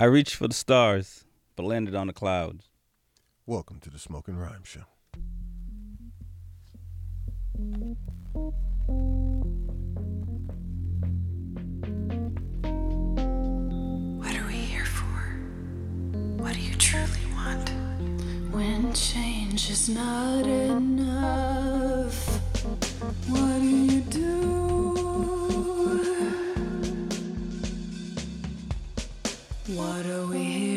I reached for the stars, but landed on the clouds. Welcome to the Smoking Rhyme Show. What are we here for? What do you truly want? When change is not enough, what do you What are we here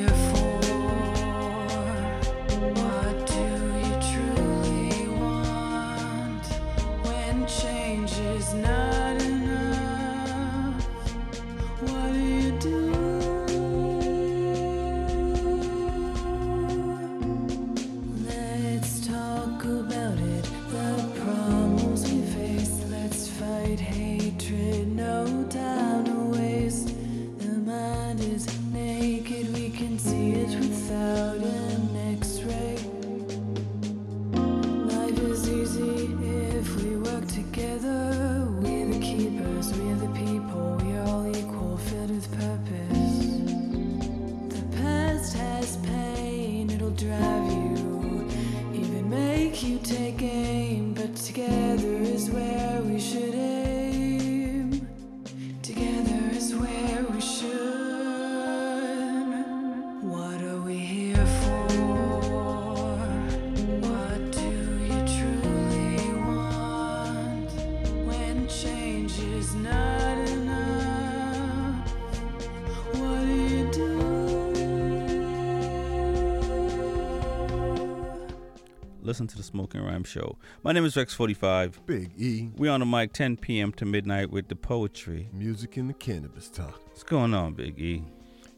Rhyme Show. My name is Rex45. Big E, We on the mic 10 p.m. to midnight with the poetry. music and the cannabis talk. What's going on, Big E?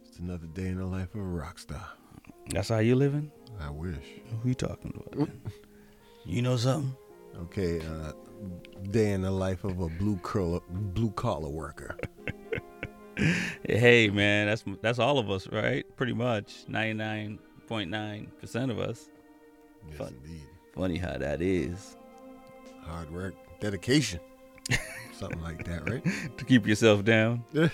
It's another day in the life of a rock star. That's how you living? I wish. Who you talking about? you know something? Okay, uh, day in the life of a blue collar blue collar worker. Hey, man, that's that's all of us, right? Pretty much, 99.9% of us. Yes, Fun. indeed. Funny how that is. Hard work, dedication, something like that, right? To keep yourself down. Yeah.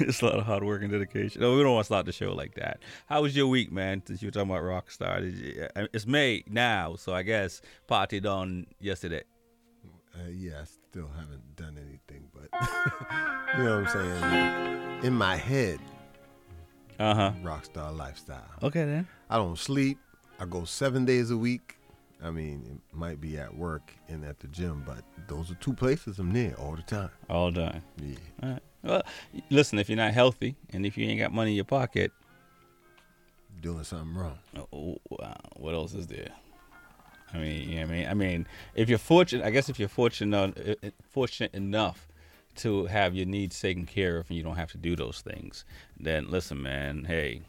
it's a lot of hard work and dedication. No, we don't want to start the show like that. How was your week, man? Since you were talking about Rockstar, you, it's May now, so I guess party on yesterday. Uh, yeah, I still haven't done anything, but you know what I'm saying. In my head, Uh huh. rock star lifestyle. Okay then. I don't sleep. I go seven days a week. I mean, it might be at work and at the gym, but those are two places I'm near all the time. All done. Yeah. All right. Well, listen, if you're not healthy and if you ain't got money in your pocket, Doing something wrong. oh, wow, what else is there? I mean, you know what I mean, I mean, if you're fortunate, I guess if you're fortunate, uh, uh, fortunate enough to have your needs taken care of and you don't have to do those things, then listen, man. Hey,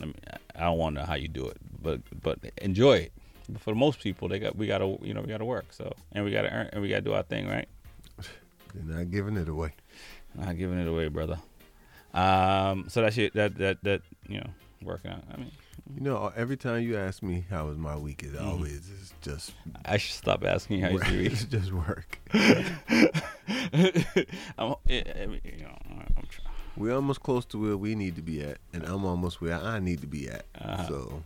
I, mean, I don't want to know how you do it, but but enjoy it. But for most people, they got we gotta you know we gotta work so and we gotta earn and we gotta do our thing right. They're not giving it away. Not giving it away, brother. Um, so that's it. That that that you know, working on. I mean, You know, every time you ask me how was my week, it Mhm. always is just I should stop asking how you work. do it's just work. I'm, I mean, you know, I'm trying. We're almost close to where we need to be at, and I'm almost where I need to be at. Uh-huh. So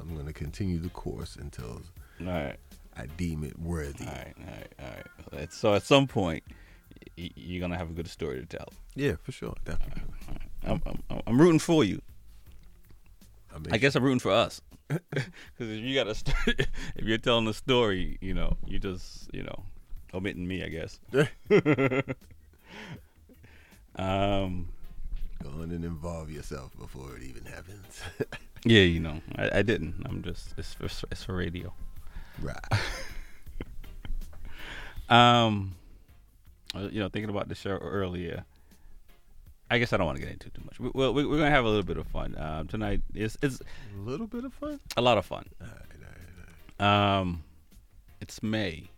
I'm going to continue the course until All right, I deem it worthy. all right, all right, all right. So at some point, y- you're gonna have a good story to tell. Yeah, for sure, definitely. I'm, I'm, I'm rooting for you. I, mean, I guess I'm rooting for us. Because if you got a, st- if you're telling a story, you know, you just, you know, omitting me, I guess. um, go on and involve yourself before it even happens. yeah, you know, I, I didn't. I'm just, it's for, it's for radio. right. Um, uh, you know, thinking about the show earlier. I guess I don't want to get into too much. We, well, we, we're gonna have a little bit of fun um, tonight. It's it's A little bit of fun. a lot of fun. All right, all right, all right. Um, it's May,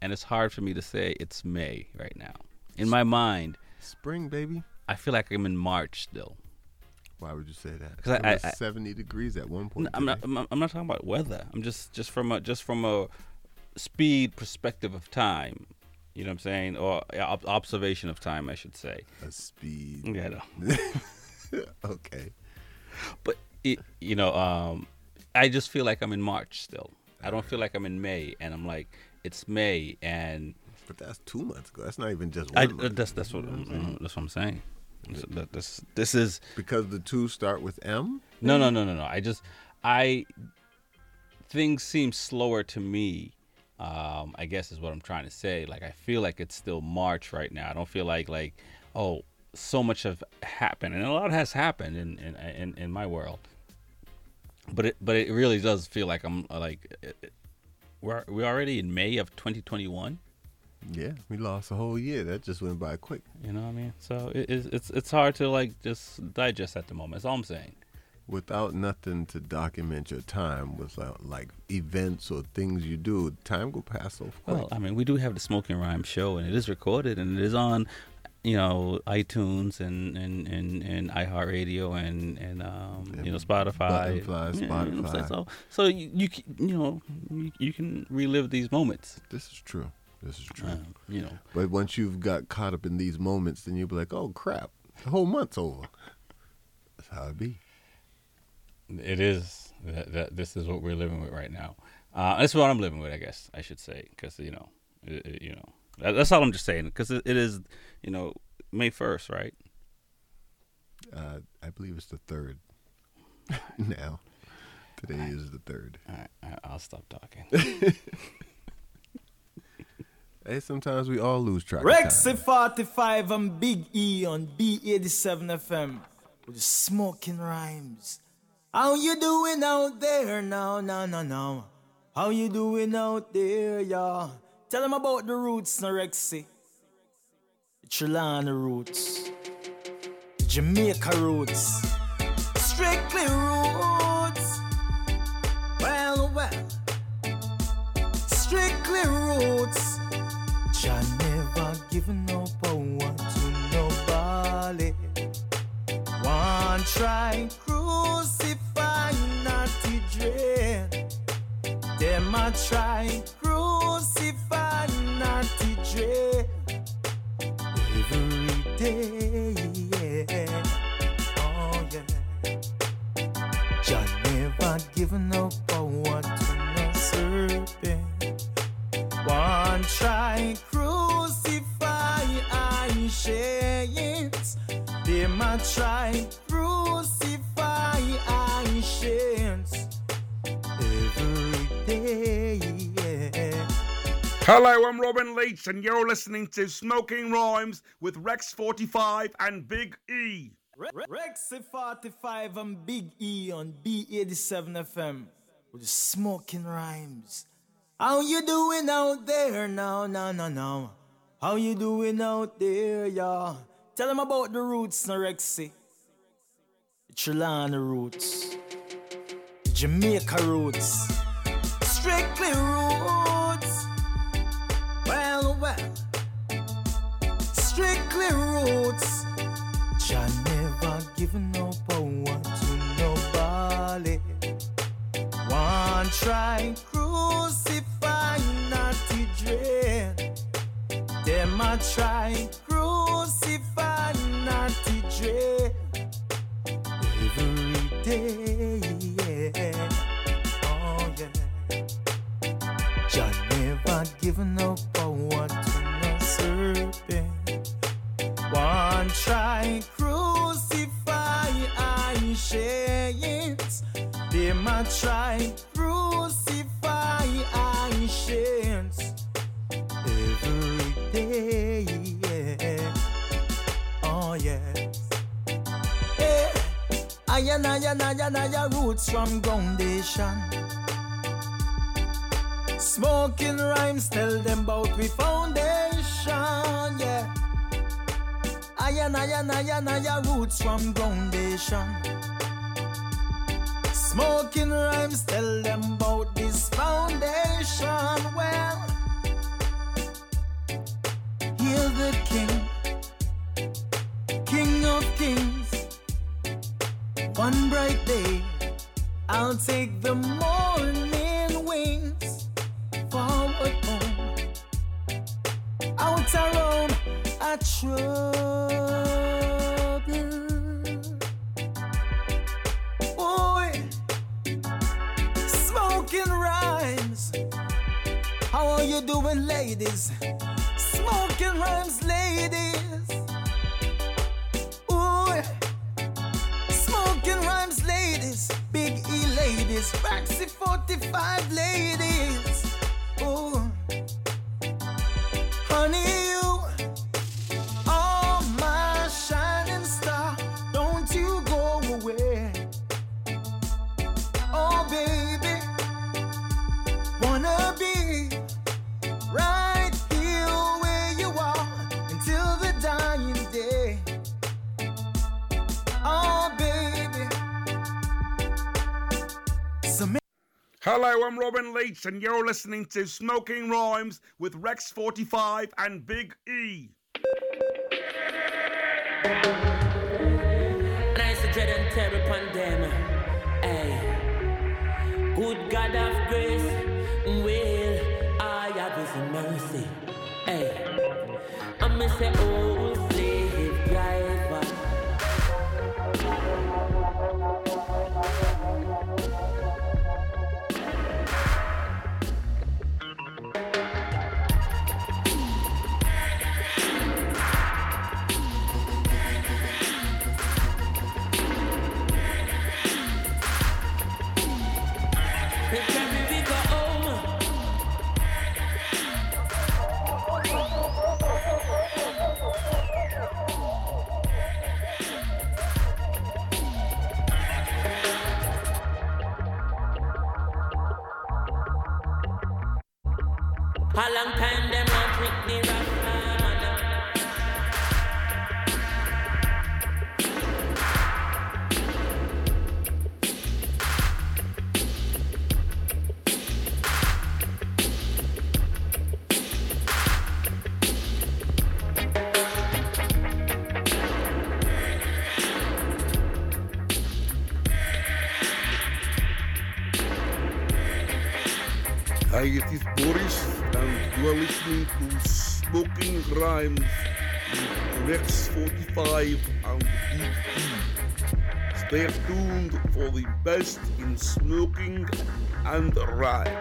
and it's hard for me to say it's May right now. In my mind, Spring, baby. I feel like I'm in March still. Why would you say that? 'Cause I- I- I- 70 degrees at one point. No, I'm not. I'm not, I'm not talking about weather. I'm just just from a just from a speed perspective of time. You know what I'm saying, or ob- observation of time, I should say. A speed. Yeah, no. okay. But it, you know, um, I just feel like I'm in March still. I don't feel like I'm in May, and I'm like, it's May, and But that's two months ago. That's not even just I, one month. that's that's what I'm, that's what I'm saying. This, this is because the two start with M. no no no no no. I just I things seem slower to me. Um, I guess is what I'm trying to say. Like I feel like it's still March right now. I don't feel like like oh so much have happened and a lot has happened in in in, in my world. But it but it really does feel like I'm uh, like it- it- we're we're already in May of 2021. Yeah, we lost a whole year. That just went by quick. You know what I mean? So it, it's it's it's hard to like just digest at the moment. That's all I'm saying. Without nothing to document your time with uh, like events or things you do, time go pass so quick. Well, I mean, we do have the Smoking Rhyme show, and it is recorded, and it is on, you know, iTunes and and and, and iHeartRadio and and um, you know Spotify. Buttonfly, Yeah, you know what I'm saying? Spotify. So so you you you know you, you can relive these moments. this is true. This is true. Um, you know, But once you've got caught up in these moments, then you'll be like, "Oh crap, the whole month's over." That's how it be. it is that, that this is what we're living with right now. Uh, that's what I'm living with, I guess I should say, because you know, it, it- you know, that, that's all I'm just saying, because it, it is, you know, May first, right? Uh, I believe it's the third. now, today is the third. All right, I- I'll stop talking. Hey, sometimes we all lose track. Rexy of time. 45 and Big E on B87 FM with the smoking rhymes. How you doing out there now, now, now, now? How you doing out there, y'all? Tell them about the roots, Rexy. The Trelawny roots. The Jamaica roots. Strictly roots. Well, well. Strictly roots. Jah never given no power to nobody. One try crucify natty dread. Them a try crucify natty dread. Every day, Hello, I'm Robin Leach, and you're listening to Smoking Rhymes with Rex45 and Big E. Re- Rexy 45 and Big E on B87 FM with smoking rhymes. How you doing out there now, now, now, now? How you doing out there, y'all? Tell them about the roots, no Rexy. Trelawny roots. Jamaica roots. Strictly roots. Well. Strictly roots. Jah never given no power to nobody. One try crucify natty dread. Them a try crucify natty dread. Every day, yeah. Oh yeah. Jah never given no try crucify ancients. Every day, yeah. Oh yeah. Hey, I and I and I and I roots from foundation. Smoking rhymes tell them about we foundation, yeah. I and I and I and I roots from foundation. Smoking rhymes tell them about this foundation. Well, hear the king, king of kings. One bright day, I'll take the morning wings forward home. Out around a trouble. How you doing, ladies? Smoking rhymes, ladies. Ooh. Smoking rhymes, ladies. Big E ladies. Roxy 45 ladies. Ooh. Hello, I'm Robin Leach, and you're listening to Smoking Rhymes with Rex45 and Big E. Dread and terror upon them. Hey. Good God of grace, will I have his mercy. Eh? Hey. I'm going say, oh, Long time Rhymes with Rex45 and E. Stay tuned for the best in smoking and rhyme.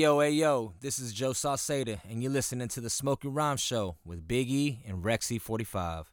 Yo, hey, yo! this is Joe Sauceda, and you're listening to the Smoking Rhyme Show with Big E and Rexy45.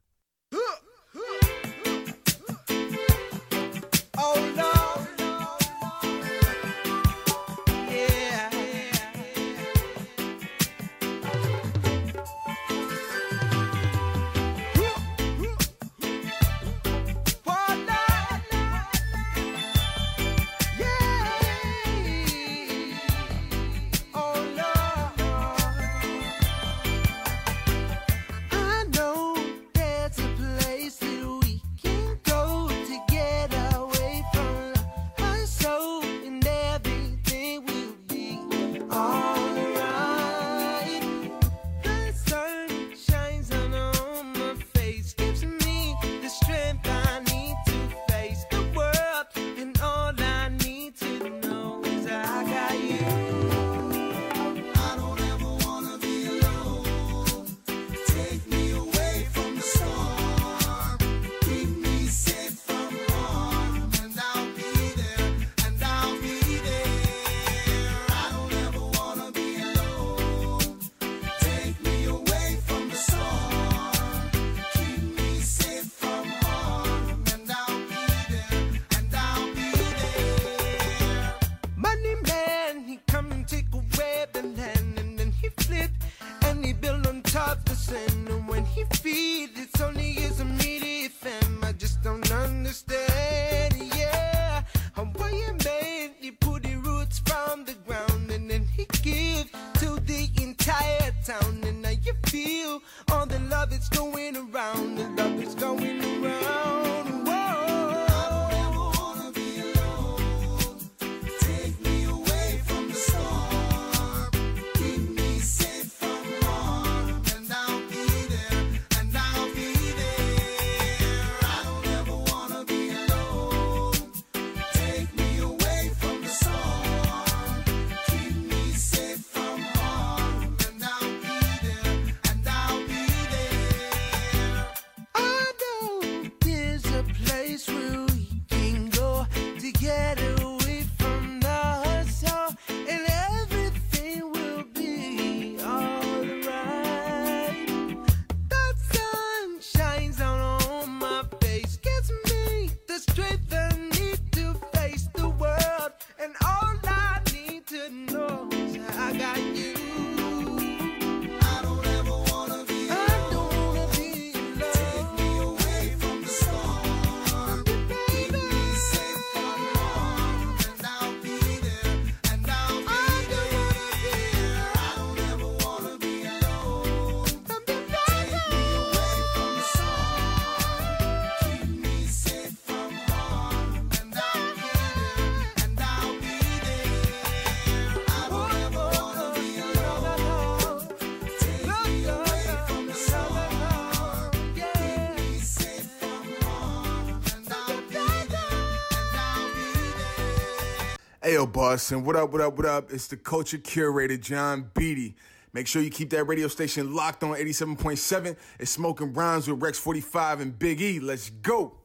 Boston. What up, what up, what up? It's the culture curator, John Beatty. Make sure you keep that radio station locked on 87.7. It's Smoking Rhymes with Rex 45 and Big E. Let's go.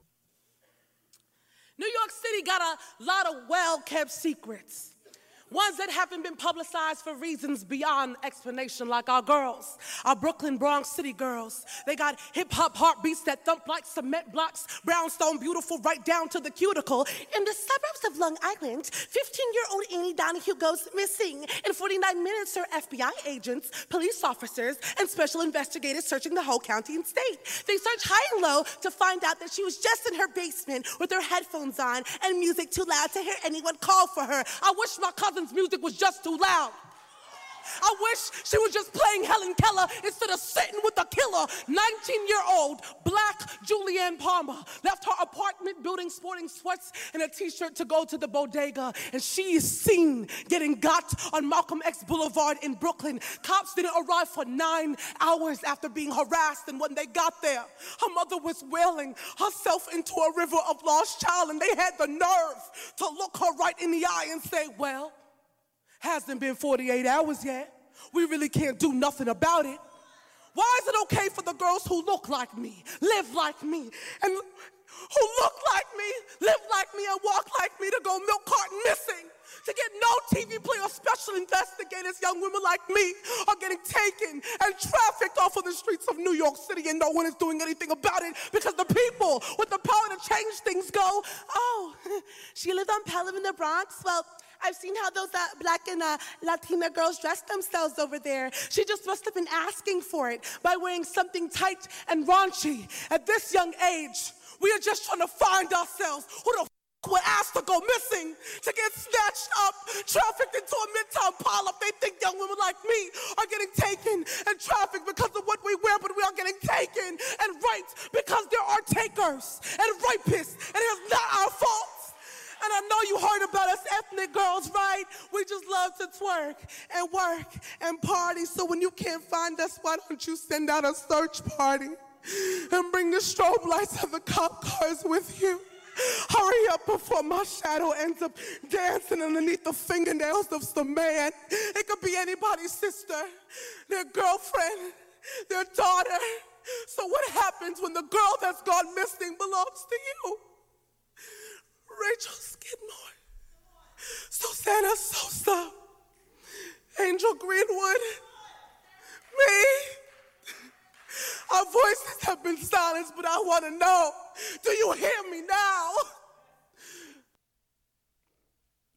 New York City got a lot of well kept secrets. Ones that haven't been publicized for reasons beyond explanation, like our girls, our Brooklyn Bronx City girls. They got hip hop heartbeats that thump like cement blocks, brownstone beautiful right down to the cuticle. In the suburbs of Long Island, 15 year old Annie Donahue goes missing. In 49 minutes, her FBI agents, police officers, and special investigators searching the whole county and state. They search high and low to find out that she was just in her basement with her headphones on and music too loud to hear anyone call for her. I wish my music was just too loud. I wish she was just playing Helen Keller instead of sitting with a killer. 19 year old black Julianne Palmer left her apartment building sporting sweats and a t shirt to go to the bodega. And she is seen getting got on Malcolm X Boulevard in Brooklyn. Cops didn't arrive for nine hours after being harassed. And when they got there, her mother was wailing herself into a river of lost child. And they had the nerve to look her right in the eye and say, Well, hasn't been 48 hours yet. We really can't do nothing about it. Why is it okay for the girls who look like me, live like me, and who look like me, live like me, and walk like me to go milk carton missing? To get no TV play or special investigators, young women like me, are getting taken and trafficked off of the streets of New York City, and no one is doing anything about it because the people with the power to change things go, oh, she lived on Pelham in the Bronx? Well, I've seen how those uh, black and uh, Latina girls dress themselves over there. She just must have been asking for it by wearing something tight and raunchy. At this young age, we are just trying to find ourselves. Who the f- were asked to go missing, to get snatched up, trafficked into a midtown pileup. They think young women like me are getting taken and trafficked because of what we wear, but we are getting taken and raped because there are takers and rapists, and it's not our fault. And I know you heard about us ethnic girls, right? We just love to twerk and work and party. So when you can't find us, why don't you send out a search party and bring the strobe lights of the cop cars with you? Hurry up before my shadow ends up dancing underneath the fingernails of some man. It could be anybody's sister, their girlfriend, their daughter. So what happens when the girl that's gone missing belongs to you? Rachel Skidmore, Susanna Sosa, Angel Greenwood, me. Our voices have been silenced, but I want to know do you hear me now?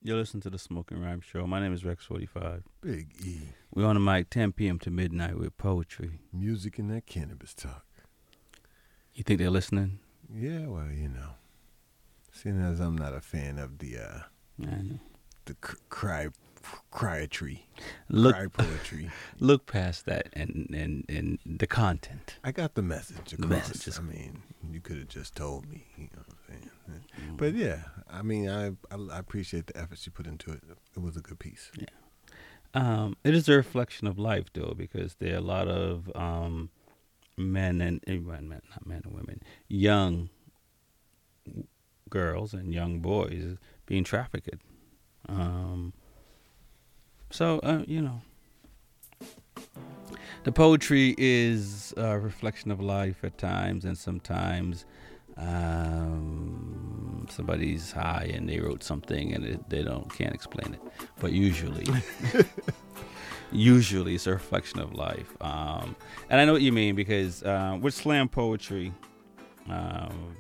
You're listening to the Smoking Rhyme Show. My name is Rex45. Big E. We're on the mic 10 p.m. to midnight with poetry. Music and that cannabis talk. You think they're listening? Yeah, well, you know. Seeing as I'm not a fan of the uh the cr- cry cryatry, Look, cry poetry. look past that and, and, and the content. I got the message across. The message is- I mean, you could have just told me. You know what I'm saying? But yeah, I mean, I, I I appreciate the efforts you put into it. It was a good piece. Um, it is a reflection of life, though, because there are a lot of um, men and eh, men, not men and women, young girls and young boys being trafficked. Um, so uh, you know, the poetry is a reflection of life at times, and sometimes um, somebody's high and they wrote something and it, they don't can't explain it. But usually, usually it's a reflection of life. Um, and I know what you mean because uh, with slam poetry, um,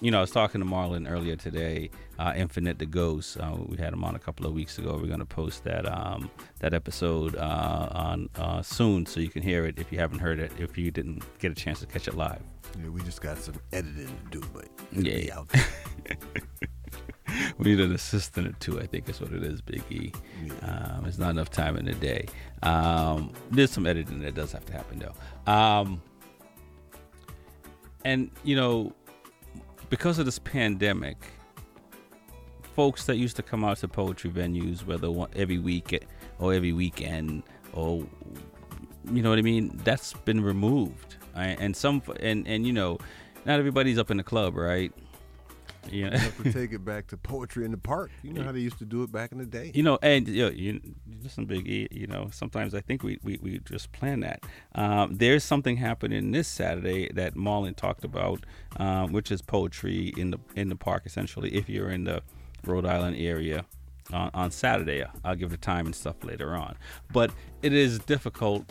you know, I was talking to Marlon earlier today. Uh, Infinite the Ghost. Uh, we had him on a couple of weeks ago. We're going to post that um, that episode uh, on uh, soon, so you can hear it if you haven't heard it. If you didn't get a chance to catch it live. Yeah, we just got some editing to do, but it'll be Yeah. out there. We need an assistant or two. I think is what it is, Big E. Um, it's not enough time in the day. Um, there's some editing that does have to happen though. Um, and you know, because of this pandemic, folks that used to come out to poetry venues, whether every week or every weekend, or you know what I mean, that's been removed. And some, and and you know, not everybody's up in the club, right? You know, You have to take it back to poetry in the park. You know how they used to do it back in the day. you know, and you, know, you listen, Big E. You know, sometimes I think we we, we just plan that. Um, there's something happening this Saturday that Marlon talked about, um, which is poetry in the in the park. Essentially, if you're in the Rhode Island area on, on Saturday, I'll give the time and stuff later on. But it is difficult,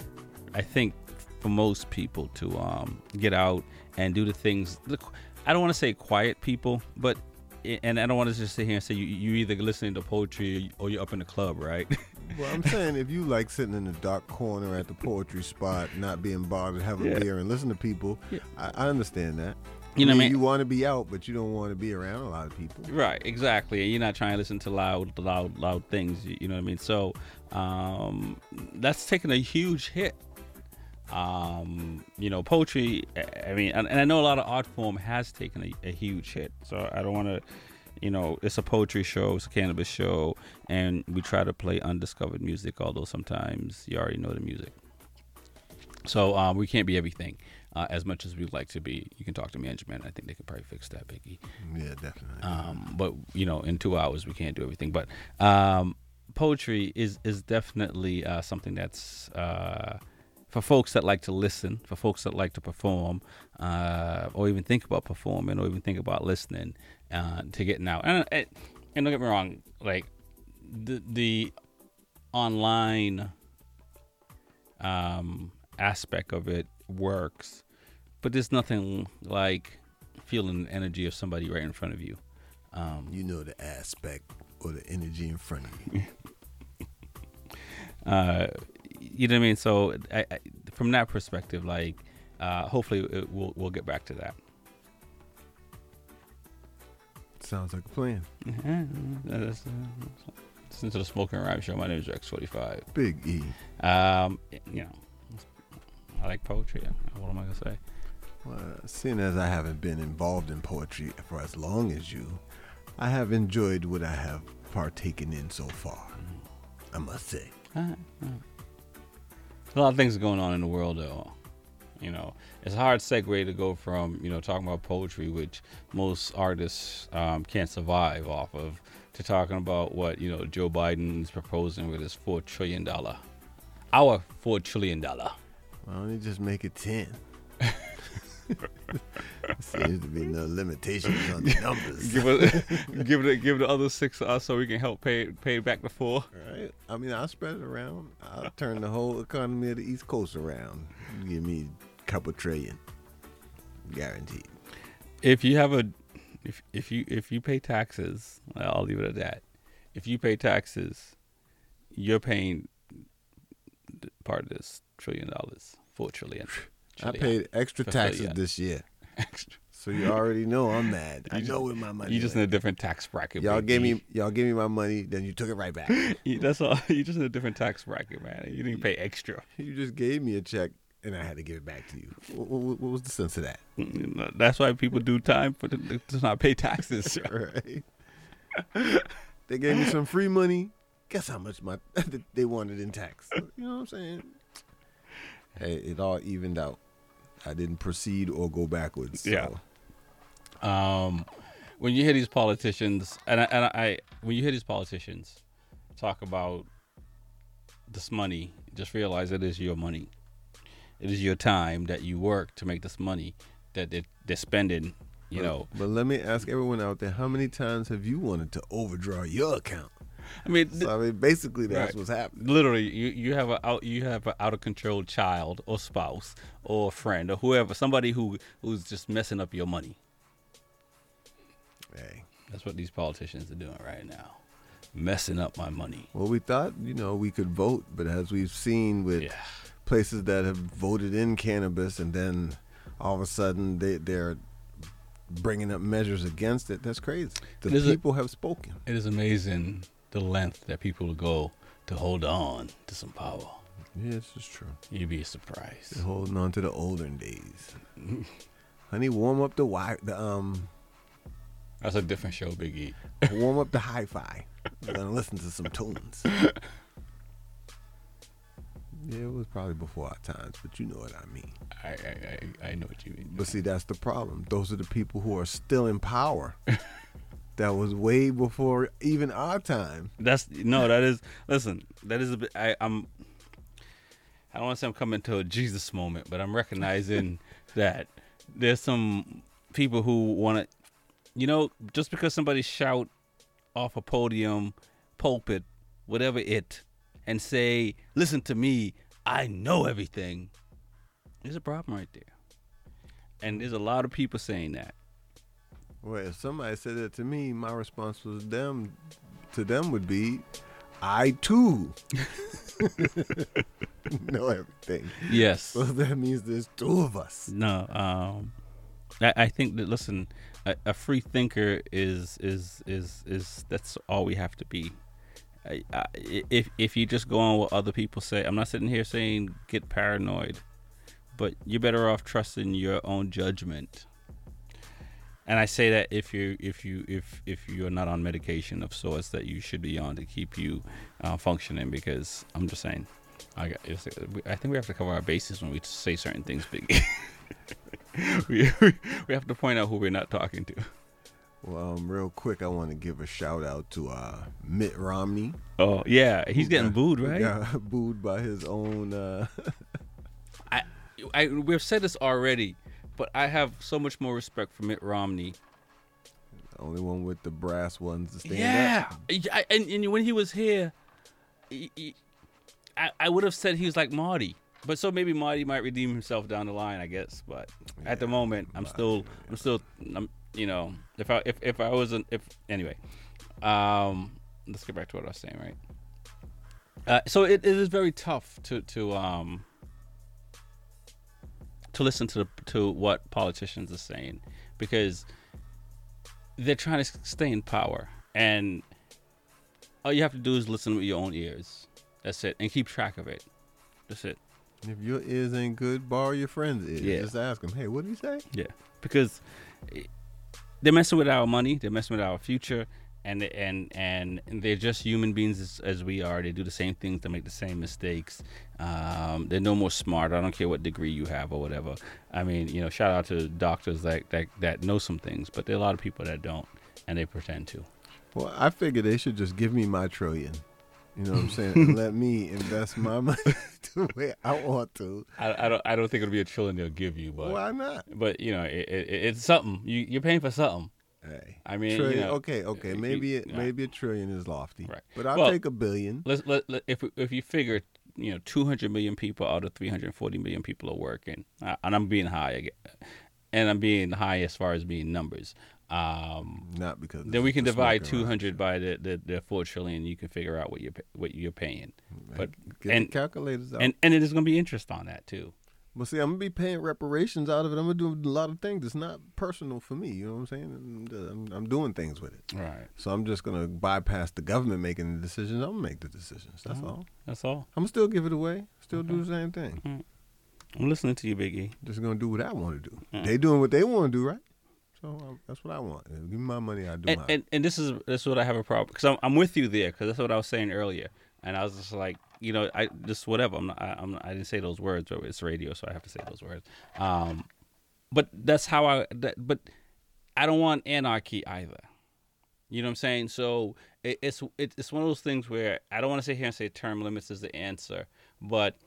I think, for most people to um, get out and do the things. Look, I don't want to say quiet people, but and I don't want to just sit here and say you you either listening to poetry or you're up in the club, right? Well, I'm saying if you like sitting in the dark corner at the poetry spot, not being bothered, have a Yeah. beer and listen to people, I, I understand that. You know what I mean? You want to be out, but you don't want to be around a lot of people. Right, exactly. And you're not trying to listen to loud, loud, loud things. You, you know what I mean? So um, that's taken a huge hit. Um, you know, poetry. I- mean, and, and I know a lot of art form has taken a, a huge hit. So I don't want to. You know, it's a poetry show, it's a cannabis show, and we try to play undiscovered music. Although sometimes you already know the music. So um, we can't be everything. Uh, as much as we'd like to be, you can talk to management. I think they could probably fix that, Biggie. Yeah, definitely. Um, but you know, in two hours we can't do everything. But um, poetry is is definitely uh, something that's uh, for folks that like to listen, for folks that like to perform, uh, or even think about performing, or even think about listening uh, to getting out. And, and and don't get me wrong, like the the online um, aspect of it works, but there's nothing like feeling the energy of somebody right in front of you. Um, You know the aspect or the energy in front of you. uh, you know what I mean? So, I, I, from that perspective, like, uh, hopefully, it, we'll we'll get back to that. Sounds like a plan. Listen to the Smoking Rhyme Show. My name is Rex45. Big E. Um, you know, I like poetry. What am I gonna say? Well, seeing as I haven't been involved in poetry for as long as you, I have enjoyed what I have partaken in so far. I must say. Alright, alright. A lot of things going on in the world, though. You know, it's a hard segue to go from you know talking about poetry, which most artists um, can't survive off of, to talking about what you know Joe Biden's proposing with his four trillion dollar, our four trillion dollar. Why don't you just make it 10? Seems to be no limitations on the numbers. give it, give it, give the other six to us so we can help pay pay back the four. Right? I mean, I'll spread it around. I'll turn the whole economy of the East Coast around. Give me a couple trillion. Guaranteed. if you have a if if you if you pay taxes i'll leave it at that if you pay taxes you're paying part of this trillion dollars four trillion, I paid extra For taxes trillion. this year. Extra. So you already know I'm mad. I know where my money you just in went. a different tax bracket Y'all gave me y'all gave me my money, then you took it right back. You- that's all you just in a different tax bracket man you didn't pay extra you just gave me a check and I had to give it back to you. What, what, what was the sense of that? that's why people do time for to not pay taxes right. they gave me some free money. Guess how much my they wanted in tax? You know what I'm saying? Hey, it all evened out. I didn't proceed or go backwards. So. Yeah. um, when you hear these politicians, and I, and I, when you hear these politicians talk about this money, just realize it is your money. It is your time that you work to make this money that they're, they're spending. You But- know, But let me ask everyone out there: How many times have you wanted to overdraw your account? I mean, th- So, I mean, basically, that's Right. what's happening. literally, you, you have a out you have an out of control child or spouse or friend or whoever, somebody who who's just messing up your money. Hey. That's what these politicians are doing right now, messing up my money. Well, we thought you know we could vote, but as we've seen with Yeah. places that have voted in cannabis, and then all of a sudden they they're bringing up measures against it. That's crazy. The is a- people have spoken. It is amazing the length that people will go to hold on to some power. Yes, it's true. You'd be surprised. They're holding on to the olden days. Honey, warm up the wi- the um That's a different show, Big E. warm up the hi-fi. We're gonna listen to some tunes. Yeah, it was probably before our times, but you know what I mean. I, I, I, I know what you mean. But see, that's the problem. Those are the people who are still in power. That was way before even our time. That's no, that is listen. That is a bit. I, I'm. I don't want to say I'm coming to a Jesus moment, but I'm recognizing that there's some people who want to, you know, just because somebody shout off a podium, pulpit, whatever it, and say, "Listen to me, I know everything." There's a problem right there, and there's a lot of people saying that. Well, if somebody said that to me, my response was them to them would be, I too know everything. Yes. So that means there's two of us. No, um, I, I think that listen, a, a free thinker is is is is that's all we have to be. I, I, if if you just go on what other people say, I'm not sitting here saying get paranoid, but you're better off trusting your own judgment. And I say that if you if you if if you're not on medication of sorts that you should be on to keep you uh, functioning, because I'm just saying, I I think we have to cover our bases when we say certain things, big. we we have to point out who we're not talking to. Well, um, real quick, I want to give a shout out to uh, Mitt Romney. Oh yeah, he's getting booed, right? got booed by his own. Uh, I, I we've said this already, but I have so much more respect for Mitt Romney. The only one with the brass ones to stand Yeah, up. I, and, and when he was here, I would have said he was like Marty, but so maybe Marty might redeem himself down the line, I guess. But at the moment, I'm still, I'm still, I'm, you know, if I if if I wasn't if anyway, um, let's get back to what I was saying, right? Uh, so it, it is very tough to to um to listen to the, to what politicians are saying because they're trying to stay in power. And all you have to do is listen with your own ears. That's it. And keep track of it. That's it. If your ears ain't good, borrow your friend's ears. Yeah. Just ask them, hey, what did he say? yeah. Because eh, they're messing with our money. They're messing with our future and and and they're just human beings as, as we are they do the same things they make the same mistakes um, they're no more smart i don't care what degree you have or whatever i mean you know shout out to doctors that that, that know some things but there are a lot of people that don't and they pretend to Well, I figure they should just give me my trillion. You know what I'm saying? let me invest my money the way I want to. I, I don't. I don't think it'll be a trillion they'll give you, but Why not? But you know, it, it, it's something. You you're paying for something. Hey, I mean, trillion. you know, okay, okay. you- Maybe it, maybe a trillion is lofty, Right. But I'll Well, take a billion. Let's let, let if if you figure, you know, 200 million people out of 340 million people are working, uh, and I'm being high, again, and I'm being high as far as being numbers. Um, Not because then we can divide 200 by the, the the four trillion. You can figure out what you're what you're paying. But Get and calculators out. and and it is going to be interest on that too. Well, see, I'm gonna be paying reparations out of it. I'm gonna do a lot of things. It's not personal for me. You know what I'm saying? I'm, I'm doing things with it. Right. So I'm just gonna bypass the government making the decisions. I'm gonna make the decisions. That's Mhm. all. That's all. I'm gonna still give it away. Still do the same thing. Mm. I'm listening to you, Biggie. Just gonna do what I want to do. Mm. They doing what they want to do, right? So um, that's what I want. Give me my money. I do and, and and this is this is what I have a problem because I'm I'm with you there because that's what I was saying earlier, and I was just like, you know, I just whatever. I'm not, I, I'm not, I didn't say those words, but it's radio, so I have to say those words. Um, but that's how I. That, but I don't want anarchy either. You know what I'm saying? So it, it's it, it's one of those things where I don't want to sit here and say term limits is the answer, but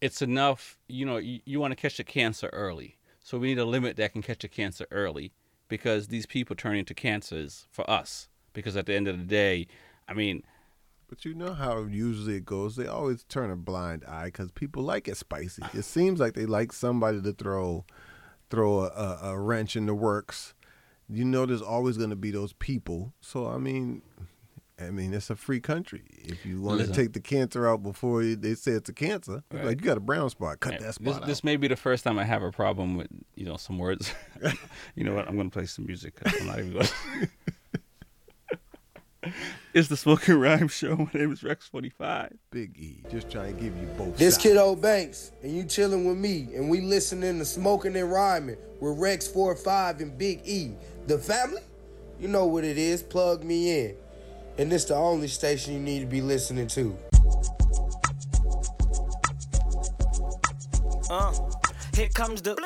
it's enough. You know, you, you want to catch the cancer early, so we need a limit that can catch the cancer early because these people turn into cancers for us. Because at the end of the day, I mean, But you know how usually it goes. They always turn a blind eye because people like it spicy. It seems like they like somebody to throw throw a, a, wrench in the works. You know, there's always going to be those people. So I mean, I mean, it's a free country. If you want to take the cancer out before you, they say it's a cancer, Right. like you got a brown spot, cut Yeah, that spot this, out. this may be the first time I have a problem with you know some words. you know what? I'm going to play some music. I'm not even going. it's the Smoking Rhyme Show. My name is Rex Forty Five. Big E, just trying to give you both. This sides. Old Banks, and you chilling with me, and we listening to Smoking and Rhyming with Rex 45 and Big E. The family? You know what it is, plug me in. And this the only station you need to be listening to. Uh, here comes the.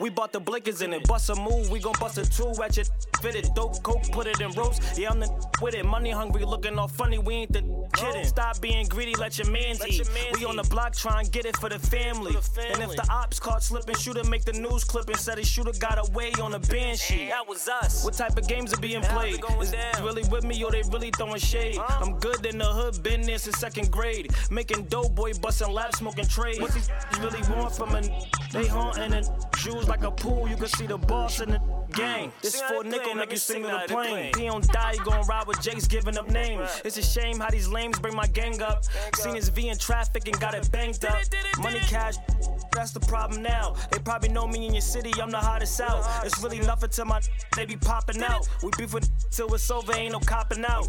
We bought the blinkers in it. Bust a move, we gon' bust a two at your fit it. Dope coke, put it in ropes. Yeah, I'm the with it. Money hungry, looking all funny. We ain't the kidding. Stop being greedy, let your man eat. we on the block trying get it for the family. And if the ops caught slipping, shooter make the news clipping. Said he shooter got away on a band sheet. That was us. What type of games are being played? Is really with me or they really throwing shade? I'm good in the hood, been there since second grade. Making dope boy, busting laps, smoking trade. What these really want from a they haunting and shoes like a pool. You can see the boss in the gang. This for nickel, plane, make let me you sing sing to the plane. plane. He don't die, you gon' ride with Jake's giving up names. It's a shame how these lames bring my gang up. Seen his V in traffic and got it banked up. Money cash. That's the problem now. They probably know me in your city, I'm the hottest out. It's really nothing to my they be popping out. We beef with till it's over, ain't no copping out.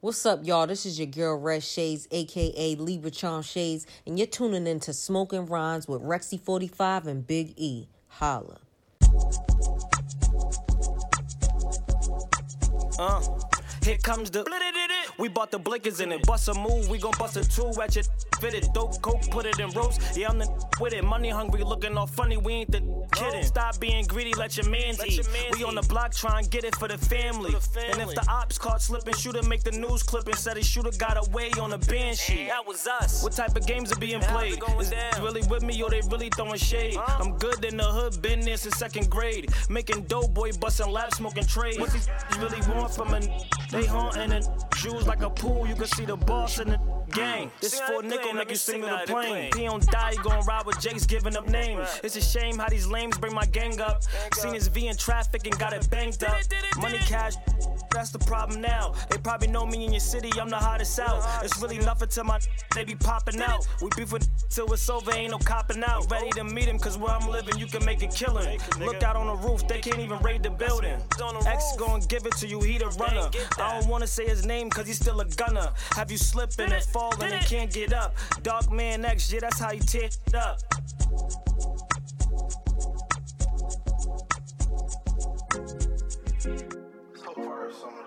What's up, y'all? This is your girl Red Shades, aka Libra Charm Shades, and you're tuning in to Smoking Rhymes with Rexy45 and Big E. Holla. Uh, here comes the. We bought the blinkers in it. Bust a move, we gon' bust a two at your fit it. Dope coke, put it in ropes. Yeah, I'm the with it. Money hungry, looking all funny. We ain't the kidding. Stop being greedy, let your man eat. We on the block trying to get it for the family. And if the ops caught slipping, shooter make the news clip and said his shooter got away on a band sheet. That was us. What type of games are being played? Is really with me or they really throwing shade? I'm good in the hood, been there since second grade. Making dope boy, busting lap, smoking trade. What these really want from a they haunting and shoes like a pool. You can see the boss in the gang. This four nickel make you sing to the plane. He don't die, he gon' ride with Jake's giving up names. It's a shame how these lames bring my gang up. Seen his V in traffic and got it banked up. Money cash, that's the problem now. They probably know me in your city, I'm the hottest out. It's really nothing to my they be popping out. We beef with till it's over, ain't no copping out. Ready to meet him, cause where I'm living, you can make a killing. Look out on the roof, they can't even raid the building. X gon' give it to you, he the runner. I don't wanna say his name, cause he's still a gunner. Have you slipping and falling and can't get up? Dark Man X, yeah, that's how you tear it up. You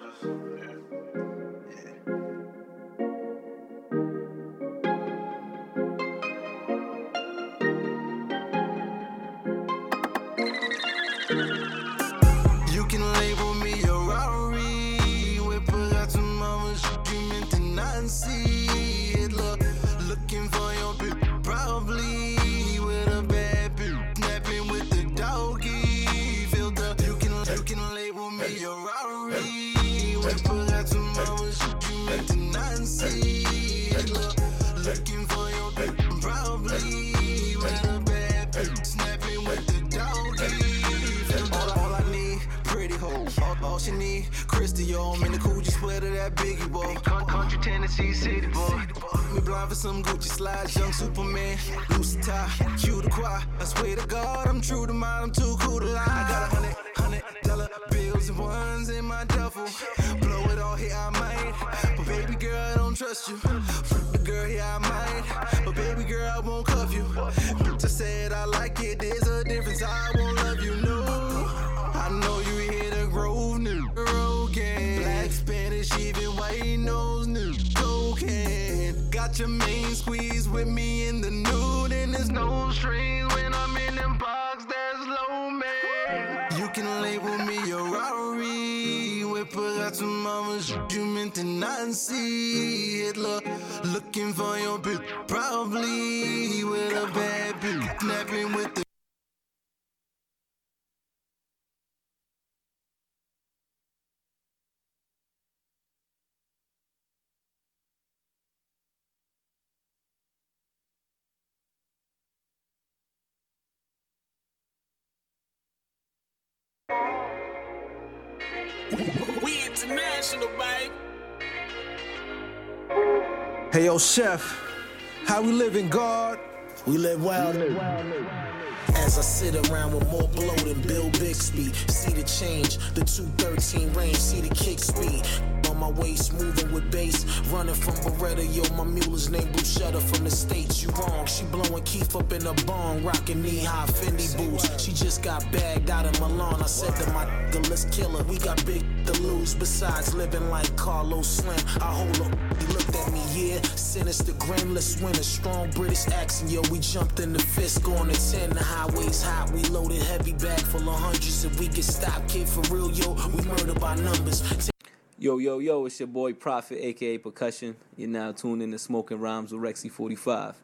Country city boy. Me blind for some Gucci slides, young Superman. Lucy tie, cue the choir. I swear to God, I'm true to mine. I'm too cool to lie. I got a hundred, hundred dollar bills and ones in my duffel. Blow it all here, I might. But baby girl, I don't trust you. Fuck the girl, here I might. But baby girl, I won't cuff you. I said I like it. Got your main squeeze with me in the nude, and there's no strings when I'm in them box. Low man. You can label me a Rari with Bugatti mama shit you meant to not see it. Look, looking for your bitch, probably with a bad bitch, snapping with the. We international, babe. Hey yo, chef, how we living, God? We live wild. As I sit around with more blow than Bill Bixby, see the change, the 213 range, see the kick speed. On my waist, moving with bass, running from Beretta. Yo, my mule's named Bruschetta from the States. You wrong, she blowing Keith up in a bong, rocking knee high Fendi boots. She just got bagged out of Milan. I said to my nigga, let's kill her. We got big to lose. Besides living like Carlos Slim, I hold up. He looked at me, yeah, sinister, grim. Let's win a strong British accent. Yo, we jumped in the fist, going to 10. The highways hot. We loaded heavy bag full of hundreds. If we get stopped, kid, for real, yo, we murder by numbers. Yo, yo, yo, it's your boy Prophet, aka Percussion. You're now tuned in to Smoking Rhymes with Rexy45.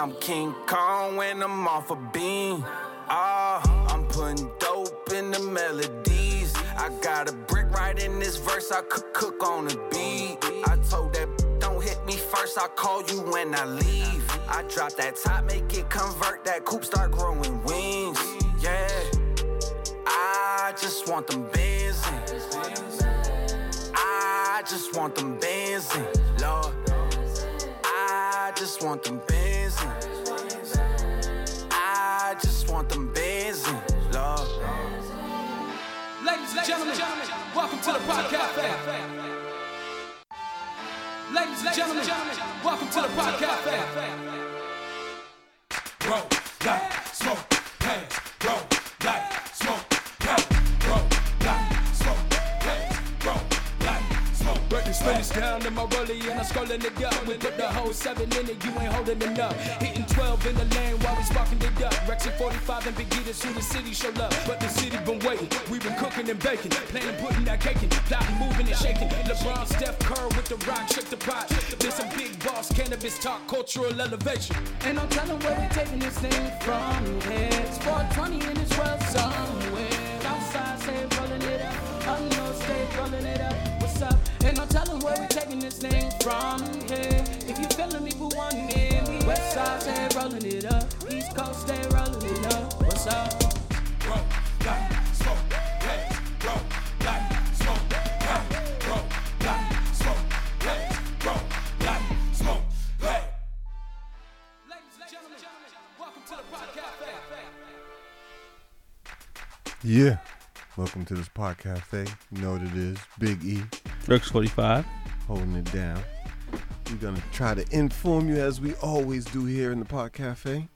I'm King Kong when I'm off a beam. Ah, I'm putting dope in the melodies. I got a brick right in this verse, I could cook on the beat. I told that don't hit me first, I'll call you when I leave. I drop that top, make it convert, that coupe start growing wings. Yeah, I just want them bands in. I just want them bands in. I just want them bands in. I just want them bands in, Lord. Ladies and gentlemen, welcome to the podcast. Ladies and gentlemen, welcome to the podcast. Light, smoke, Down in my rollie and I'm scrolling it up. We put the whole seven in it, you ain't holding it up. Hitting 12 in the lane while we sparking it up. Rexy 45 and Big E to the city show up. But the city been waiting, we been cooking and baking. Planning, putting that cake in, plotting, moving and shaking. LeBron, Steph Curry with the rock, shake the pot. This some big boss cannabis talk, cultural elevation. And I'm telling where we taking this thing from here. It's 420 in this world somewhere. Outside, say rolling it up. I know, stay rolling it up. What's up? Ain't no telling where we taking this thing from here. If you feeling me, put one in me. West side, stay rolling it up. East coast, stay rolling it up. What's up? Smoke, smoke, smoke, smoke, hands. Welcome to the podcast. Yeah. Welcome to this podcast cafe. You know what it is. Big E. Rex 45. Holding it down. We're gonna try to inform you as we always do here in the Pod Cafe.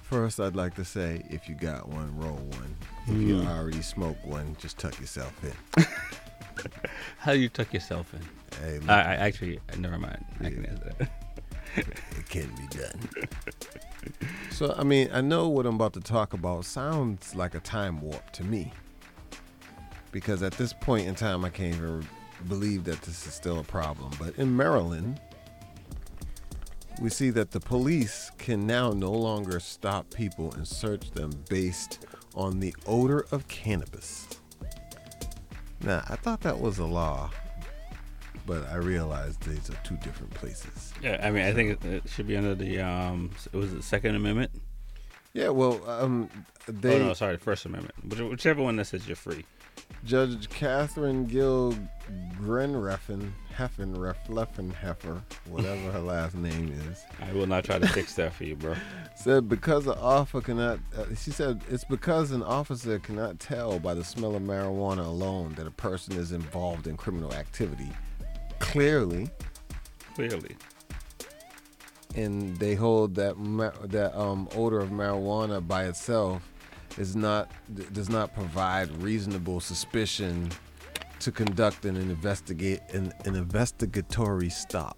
First, I'd like to say, if you got one, roll one. If you Mm. already smoked one, just tuck yourself in. How do you tuck yourself in? Hey. I, I actually never mind. I can answer that. it can be done. So, I mean, I know what I'm about to talk about sounds like a time warp to me. Because at this point in time, I can't even believe that this is still a problem. But in Maryland, we see that the police can now no longer stop people and search them based on the odor of cannabis. Now, I thought that was a law, but I realized these are two different places. Yeah, I mean, I think it, it should be under the um. It was the Second Amendment. Yeah, well, um, they. oh no, sorry, the First Amendment. Whichever one that says you're free. Judge Catherine Gill Grenreffen, Heffen, Leffenheffer, whatever her last name is. I will not try to fix that for you, bro. Said because an officer cannot, uh, she said it's because an officer cannot tell by the smell of marijuana alone that a person is involved in criminal activity. Clearly, Clearly. and they hold that ma- that um, odor of marijuana by itself is not d- does not provide reasonable suspicion to conduct an investigate an, an investigatory stop.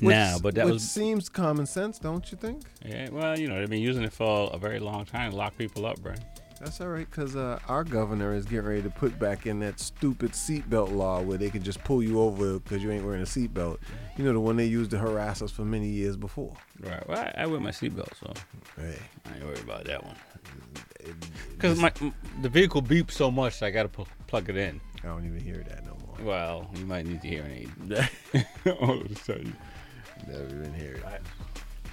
Now, but that which was- seems common sense, don't you think? Yeah, well, you know, they've been using it for a very long time to lock people up, bro. That's all right, cause uh, our governor is getting ready to put back in that stupid seatbelt law where they can just pull you over because you ain't wearing a seatbelt. You know the one they used to harass us for many years before. Right. Well, I, I wear my seatbelt, so hey. I ain't worried about that one. Because my the vehicle beeps so much, I gotta pl- plug it in. I don't even hear that no more. Well, you might need to hear an aid. All of a sudden. Never even hear it. I,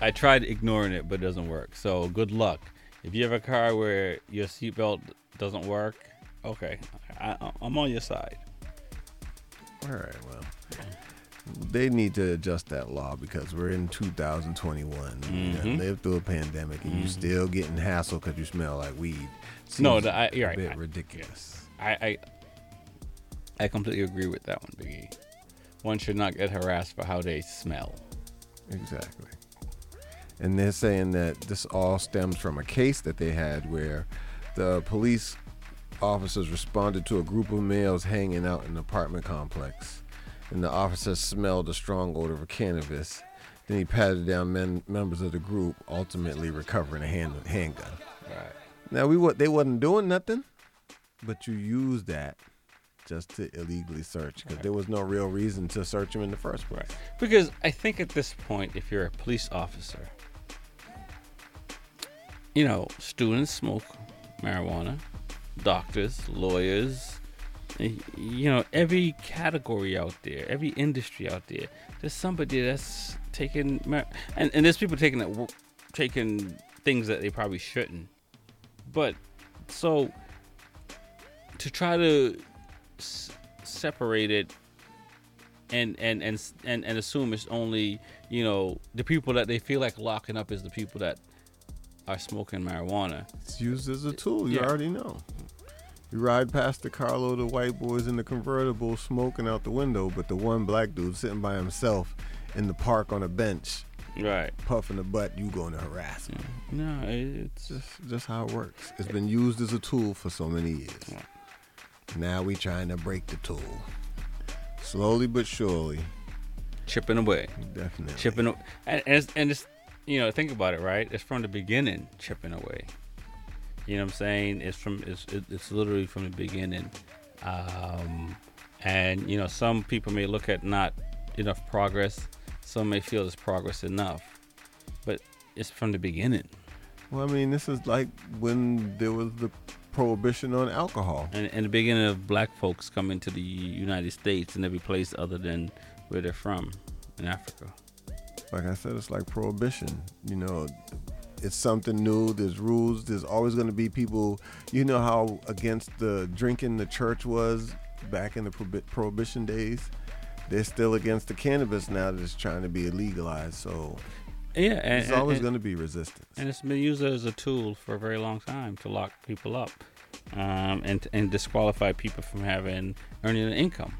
I tried ignoring it, but it doesn't work. So good luck. If you have a car where your seatbelt doesn't work, okay, I, I'm on your side. All right, well, they need to adjust that law because we're in 2021. You Mhm. know, lived through a pandemic and you Mhm. still getting hassled because you smell like weed. No, Seems the, I, you're a right. bit I- ridiculous. I, I I completely agree with that one, Biggie. One should not get harassed for how they smell. Exactly. And they're saying that this all stems from a case that they had where the police officers responded to a group of males hanging out in an apartment complex. And the officer smelled a strong odor of cannabis. Then he patted down men, members of the group, ultimately recovering a hand, handgun. Right. Now we what they wasn't doing nothing, but you used that just to illegally search because there was no real reason to search him in the first place. Because I think at this point, if you're a police officer, you know, students smoke marijuana, doctors, lawyers, you know, every category out there, every industry out there, there's somebody that's taking, mar- and, and there's people taking that, taking things that they probably shouldn't. But so to try to s- separate it and and and and and assume it's only you know the people that they feel like locking up is the people that are smoking marijuana. It's used as a tool. You Yeah. already know. You ride past the carload of white boys in the convertible smoking out the window, but the one black dude sitting by himself in the park on a bench, right, puffing the butt, you going to harass him. No, it's just just how it works. It's been used as a tool for so many years. Now we trying to break the tool, slowly but surely. chipping away. Definitely. Chipping away. And, and, it's, and it's, you know, think about it, right? It's from the beginning, chipping away. You know what I'm saying? It's from, it's, it's literally from the beginning. Um, and, you know, some people may look at not enough progress. Some may feel there's progress enough. But it's from the beginning. Well, I mean, this is like when there was the prohibition on alcohol. And, and the beginning of black folks coming to the United States and every place other than where they're from in Africa. Like I said, it's like prohibition. You know, it's something new. There's rules. There's always going to be people. You know how against the drinking the church was back in the prohibition days. They're still against the cannabis now that it's trying to be legalized. So Yeah, and, there's always and- going to be resistance. And it's been used as a tool for a very long time to lock people up, um, and and disqualify people from having earning an income.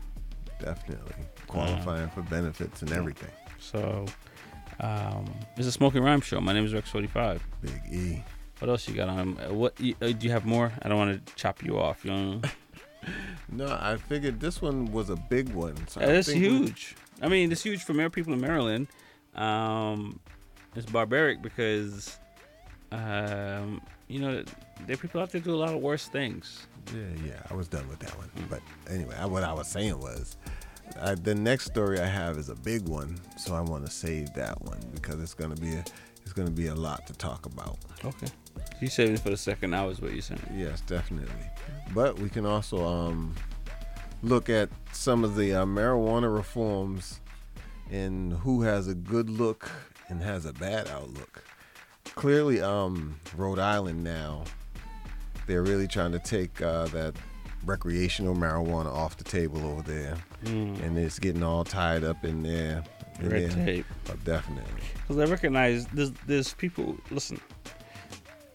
Definitely qualifying for benefits and everything. So, um, it's a smoking rhyme show. My name is Rex Forty Five. Big E. What else you got on? Uh, What you- uh, do you have more? I don't want to chop you off. You know, No, I figured this one was a big one. So I it's think we- huge. I mean, it's huge for Mar- people in Maryland. Um, it's barbaric because, um, you know, there are people out there do a lot of worse things. Yeah, yeah, I was done with that one. But anyway, I, what I was saying was, I, the next story I have is a big one, so I want to save that one because it's gonna be a, it's gonna be a lot to talk about. Okay. You saving it for the second hour is what you're saying. Yes, definitely. But we can also um, look at some of the uh, marijuana reforms and who has a good look and has a bad outlook. Clearly, um, Rhode Island now, they're really trying to take uh, that recreational marijuana off the table over there, Mm. and it's getting all tied up in there. in Red there. tape. Oh, definitely. Because I recognize there's, there's people, listen,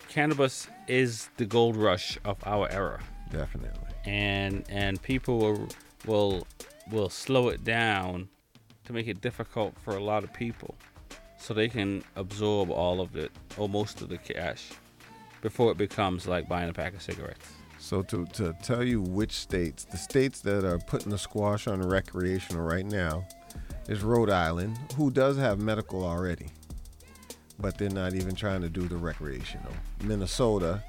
cannabis is the gold rush of our era. Definitely. And and people will, will will slow it down to make it difficult for a lot of people so they can absorb all of it or most of the cash before it becomes like buying a pack of cigarettes. So to, to tell you which states, the states that are putting the squash on recreational right now is Rhode Island, who does have medical already, but they're not even trying to do the recreational. Minnesota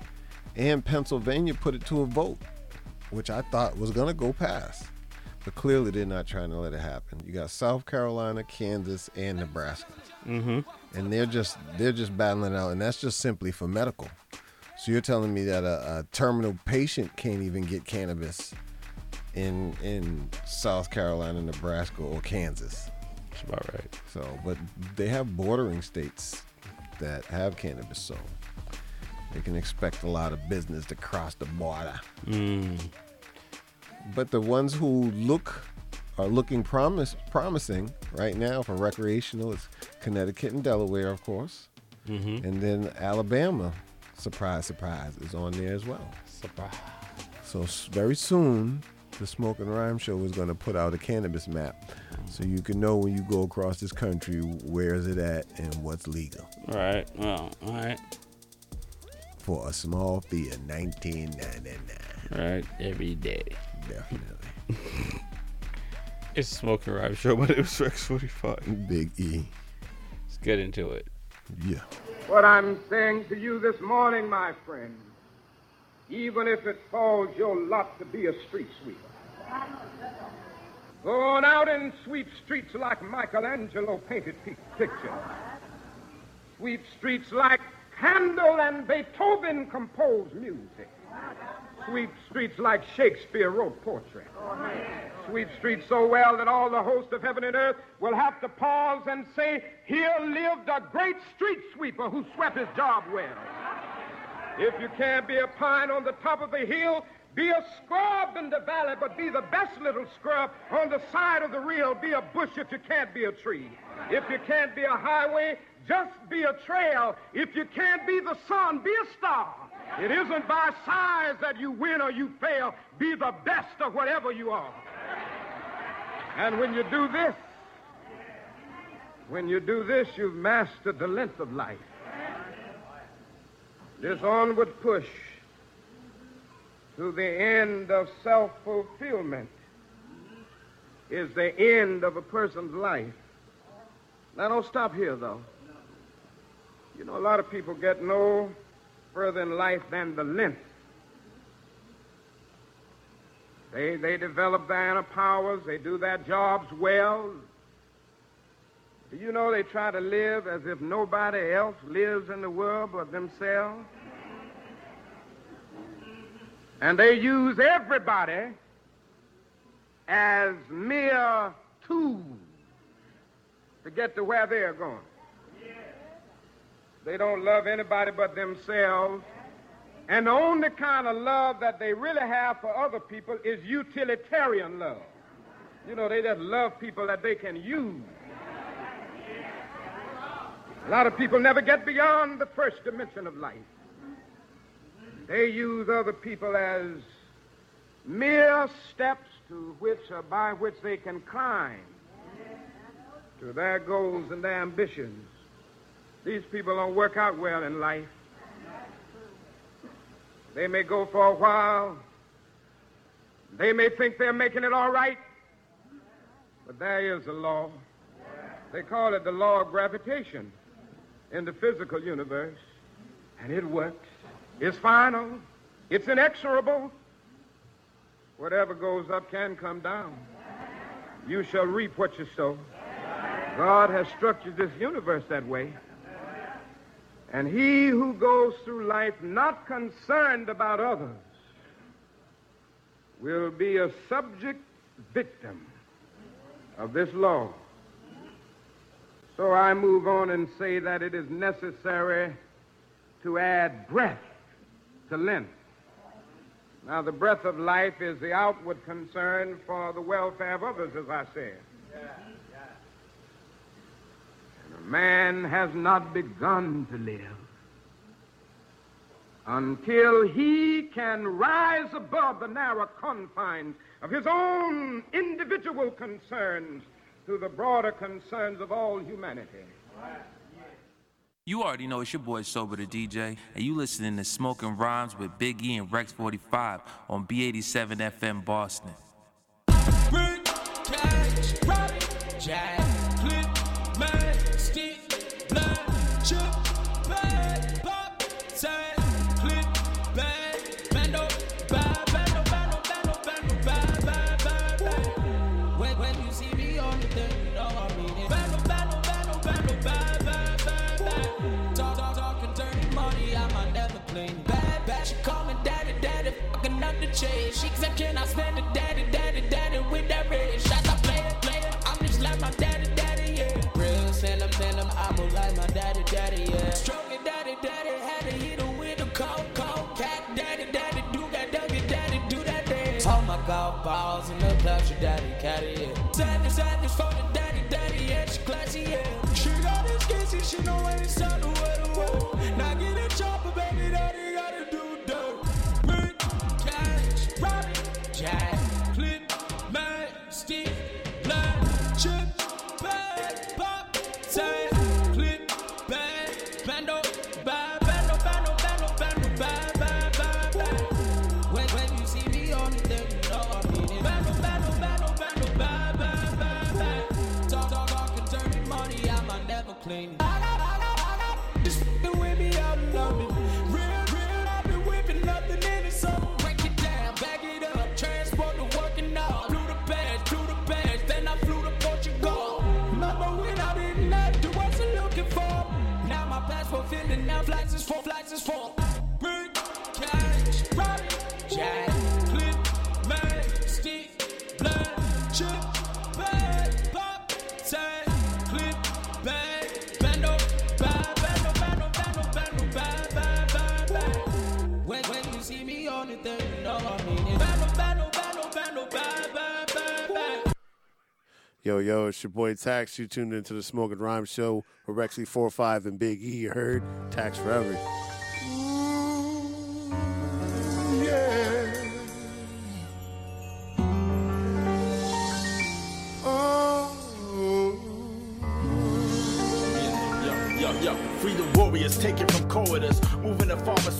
and Pennsylvania put it to a vote, which I thought was gonna go past. But clearly they're not trying to let it happen. You got South Carolina, Kansas, and Nebraska. Mm-hmm. And they're just they're just battling it out, and that's just simply for medical. So you're telling me that a, a terminal patient can't even get cannabis in in South Carolina, Nebraska, or Kansas? That's about right. So, but they have bordering states that have cannabis, so they can expect a lot of business to cross the border. Mm. But the ones who look are looking promise promising right now for recreational is Connecticut and Delaware, of course, Mhm. and then Alabama. Surprise, surprise, is on there as well. Surprise. So very soon, the Smoke and Rhyme Show is going to put out a cannabis map, so you can know when you go across this country where is it at and what's legal. All right. Well, all right. For a small fee of nineteen ninety nine. Right. Every day. Definitely. It's a smoking rhyme show, but it was Rex 45. Big E. Let's get into it. Yeah. What I'm saying to you this morning, my friend, even if it falls your lot to be a street sweeper. Go on out and sweep streets like Michelangelo painted pictures. Sweep streets like Handel and Beethoven composed music. Sweep streets like Shakespeare wrote poetry. Sweep streets so well that all the host of heaven and earth will have to pause and say, Here lived a great street sweeper who swept his job well. If you can't be a pine on the top of the hill, be a scrub in the valley, but be the best little scrub on the side of the reel. Be a bush if you can't be a tree. If you can't be a highway, just be a trail. If you can't be the sun, be a star. It isn't by size that you win or you fail. Be the best of whatever you are. And when you do this, when you do this, you've mastered the length of life. This onward push to the end of self fulfillment is the end of a person's life. Now, don't stop here, though. You know, a lot of people get no further in life than the length. They, they develop their inner powers, they do their jobs well. Do you know they try to live as if nobody else lives in the world but themselves? And they use everybody as mere tools to get to where they're going. They don't love anybody but themselves. And the only kind of love that they really have for other people is utilitarian love. You know, they just love people that they can use. A lot of people never get beyond the first dimension of life. They use other people as mere steps to which or by which they can climb to their goals and their ambitions. These people don't work out well in life. They may go for a while. They may think they're making it all right. But there is a law. They call it the law of gravitation in the physical universe. And it works. It's final. It's inexorable. Whatever goes up can come down. You shall reap what you sow. God has structured this universe that way. And he who goes through life not concerned about others will be a subject victim of this law. So I move on and say that it is necessary to add breath to length. Now, the breath of life is the outward concern for the welfare of others, as I said. A man has not begun to live until he can rise above the narrow confines of his own individual concerns to the broader concerns of all humanity. You already know it's your boy Sober the DJ, and you listening to Smoking Rhymes with Big E and Rex 45 on B87 FM Boston. Cash, rock, the chase. She said, can I spend it, daddy, daddy, daddy, with that red shots? I play it, play it. I'm just like my daddy, daddy, yeah. Real send send I'm like my daddy, daddy, yeah. Stroking daddy, daddy, had to hit her with a cold, cold cat. Daddy, daddy, do that, daddy, daddy, do that dance. All my golf balls in the club, your daddy, caddy, yeah. Sadness, sadness for the daddy, daddy, yeah. She classy, yeah. She got this kissy, she know when it's time to wear is for, cash, jack, clip, man, stick, chip, bag, pop, tag, clip, bag, bando, bag, bando, bando, bando, bando, bag, bag, bag, bag. When, when you see me on you know I mean it. Bando, bando, bando, bando, bag, bag, bag, bag. Yo, yo, it's your boy Tax. You tuned into the Smoking Rhyme Show with Rexy 45 and Big E. You heard? Tax Forever.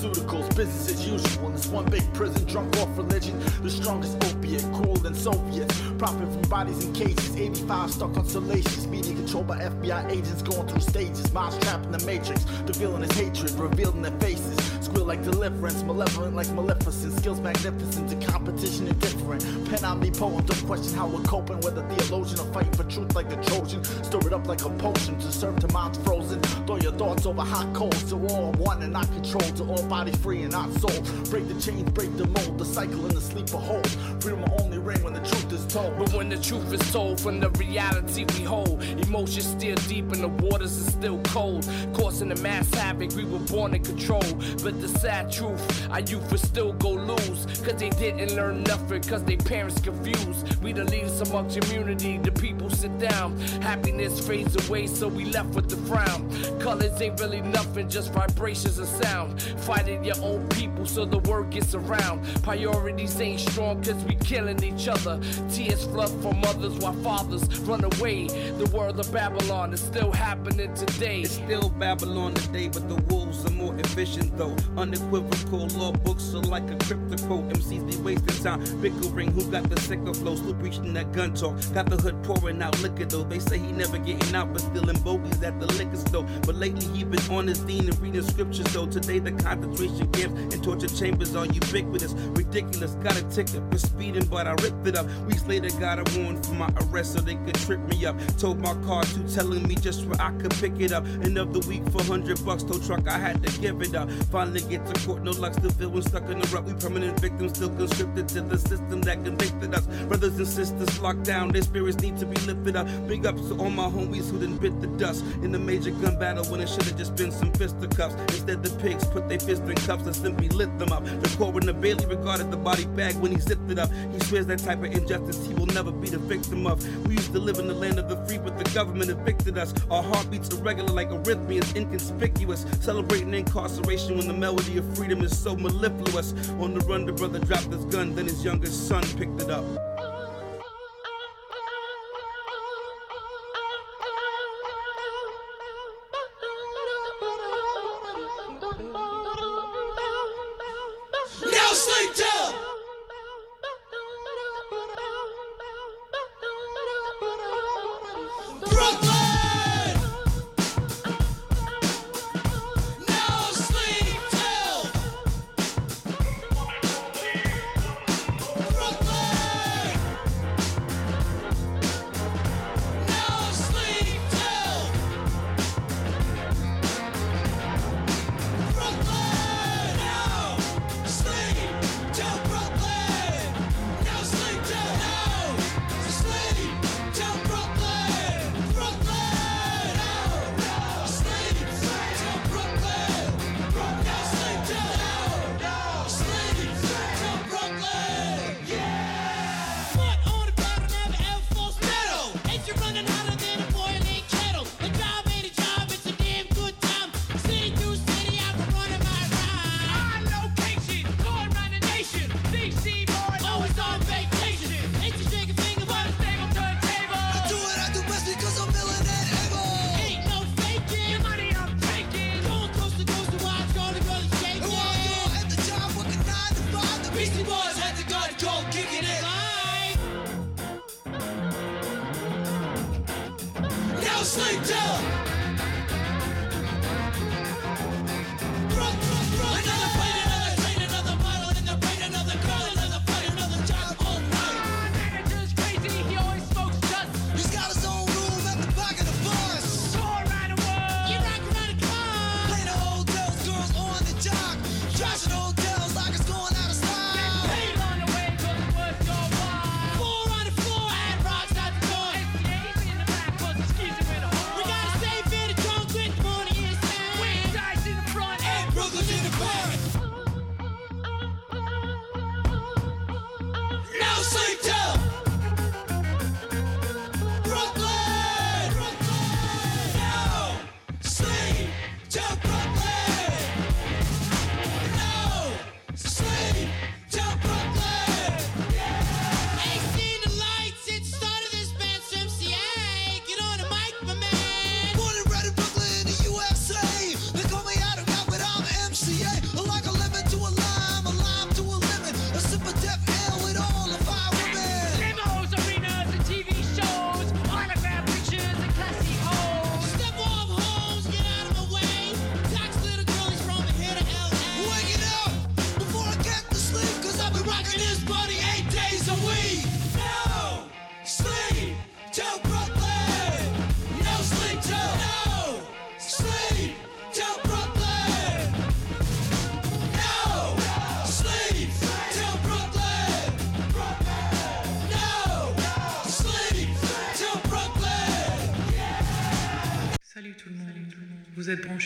Pharmaceuticals, business as usual. In this one big prison, drunk off religion, the strongest opiate, cooler than Soviets. Profit from bodies in cages, 85 stuck on salacious, media controlled by FBI agents going through stages. Minds trapped in the matrix, the villain is hatred, revealed in their faces. Squeal like deliverance, malevolent like maleficent, skills magnificent, to competition indifferent. Pen omnipotent, don't question how we're coping, whether theologian or fighting for truth like a Trojan. Stir it up like a potion to serve to minds frozen. Throw your thoughts over hot coals to all one and not controlled, to all body free and not sold. Break the chains, break the mold, the cycle and the sleeper hold. Freedom will only ring when the truth is told. But when the truth is told from the reality we hold, emotions still deep and the waters are still cold. Causing the mass havoc, we were born in control. But the sad truth, our youth will still go lose. Cause they didn't learn nothing, cause they parents confused. We the leaders among community, the people sit down. Happiness fades away, so we left with the frown. Colors ain't really nothing, just vibrations of sound. Fighting your own people so the word gets around. Priorities ain't strong cause we killing each other. Tears flood from mothers while fathers run away. The world of Babylon is still happening today. It's still Babylon today, but the wolves are more efficient though. Unequivocal law books are like a quote. MCs be wasting time bickering who got the sicker flow. Sloop reaching that gun talk. Got the hood pouring out liquor though. They say he never getting out, but stealing bogeys at the liquor store. But lately he been on his dean and reading scriptures though. Today the concentration camps and torture chambers are ubiquitous. Ridiculous, got a ticket for speeding, but I ripped it up. Weeks later got a warrant for my arrest so they could trip me up. Told my car to telling me just where I could pick it up. End of the week for 100 bucks, told truck I had to give it up. Finally get to court, no luck, still feeling stuck in the rut. We permanent victims, still conscripted to the system that convicted us. Brothers and sisters locked down, their spirits need to be lifted up. Big ups to all my homies who didn't bit the dust in the major gun battle when it should have just been some fisticuffs. Instead, the pigs put their fists in cups and simply lit them up. The coroner barely regarded the body bag when he zipped it up. He swears that type of injustice he will never be the victim of. We used to live in the land of the free, but the government evicted us. Our heartbeats irregular like arrhythmias, inconspicuous. Celebrating incarceration when the melody of freedom is so mellifluous. On the run, the brother dropped his gun, then his youngest son picked it up.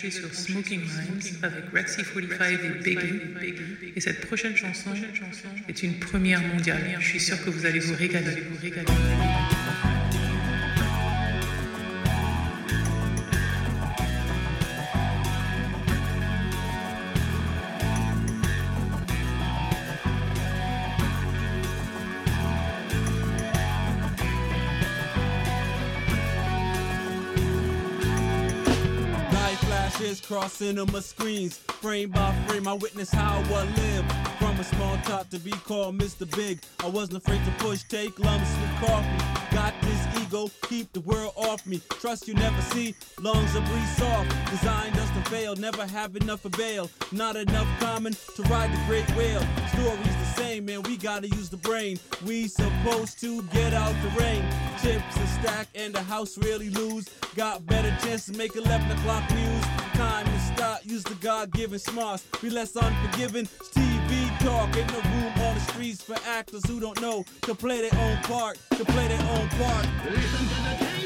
Sur Smoking Rhymes avec Rexy 45 et Biggie. Et cette prochaine chanson est une première mondiale. Je suis sûr que vous allez. Vous régaler. On my screens. Frame by frame, I witness how I live. From a small top to be called Mr. Big. I wasn't afraid to push, take lumps with coffee. Got this ego, keep the world off me. Trust you never see, lungs are breathe soft. Designed us to fail, never have enough for bail. Not enough common to ride the great whale. Stories the same, man, we gotta use the brain. We supposed to get out the rain. Chips a stack and the house really lose. Got better chance to make 11 o'clock news. Time to stop, use the God-given smarts. Be less unforgiving. TV talk in the room on the streets for actors who don't know to play their own part, to play their own part. Listen to the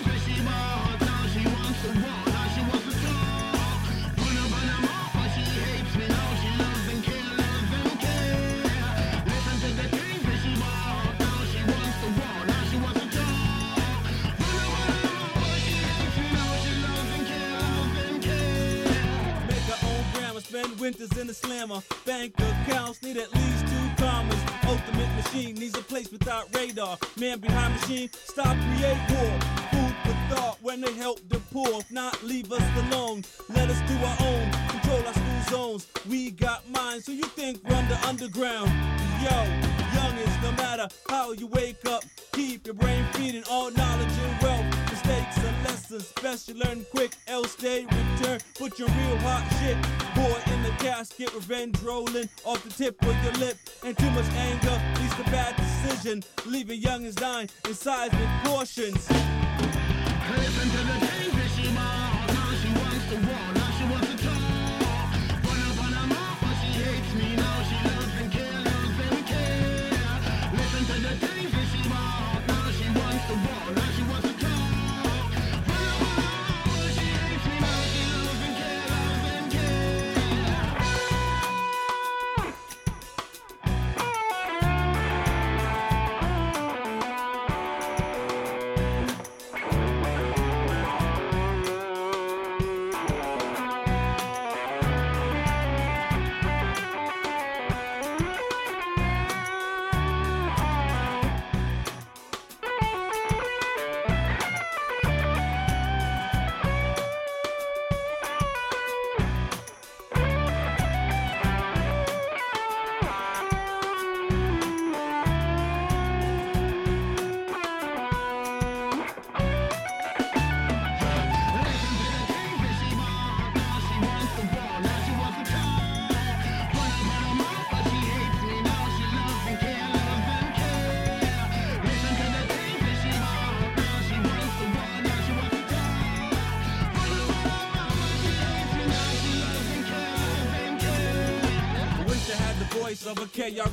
winters in the slammer. Bank accounts need at least two commas. Ultimate machine needs a place without radar. Man behind machine, stop create war. Food for thought when they help the poor. If not, leave us alone. Let us do our own. Control our school zones. We got minds, so you think run the underground. Yo, young is no matter how you wake up. Keep your brain feeding all knowledge and wealth. You learn quick, else they return. Put your real hot shit, boy in the casket, revenge rolling off the tip of your lip. And too much anger leads to bad decision, leaving young as dying in seismic portions. Listen to the things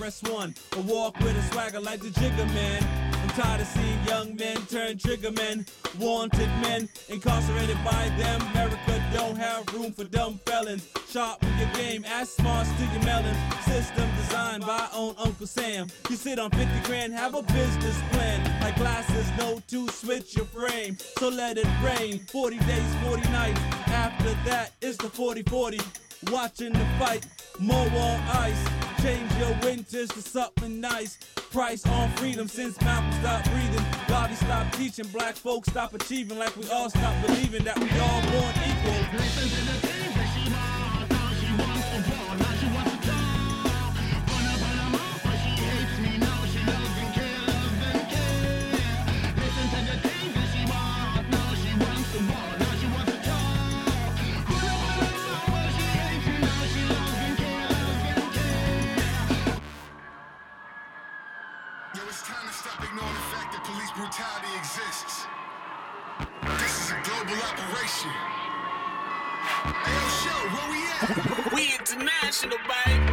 RS1. I walk with a swagger like the Jigger Man. I'm tired of seeing young men turn trigger men, wanted men, incarcerated by them. America don't have room for dumb felons. Sharp with your game, ass smarts to your melons. System designed by own Uncle Sam. You sit on 50 grand, have a business plan. Like glasses, no to switch your frame. So let it rain. 40 days, 40 nights. After that, it's the 40 40. Watching the fight, more on ice. Change your winters to something nice. Price on freedom since Malcolm stopped breathing. Garvey stopped teaching. Black folks stop achieving like we all stop believing that we all born equal. Operation. Hey, show, where we at? We international, baby.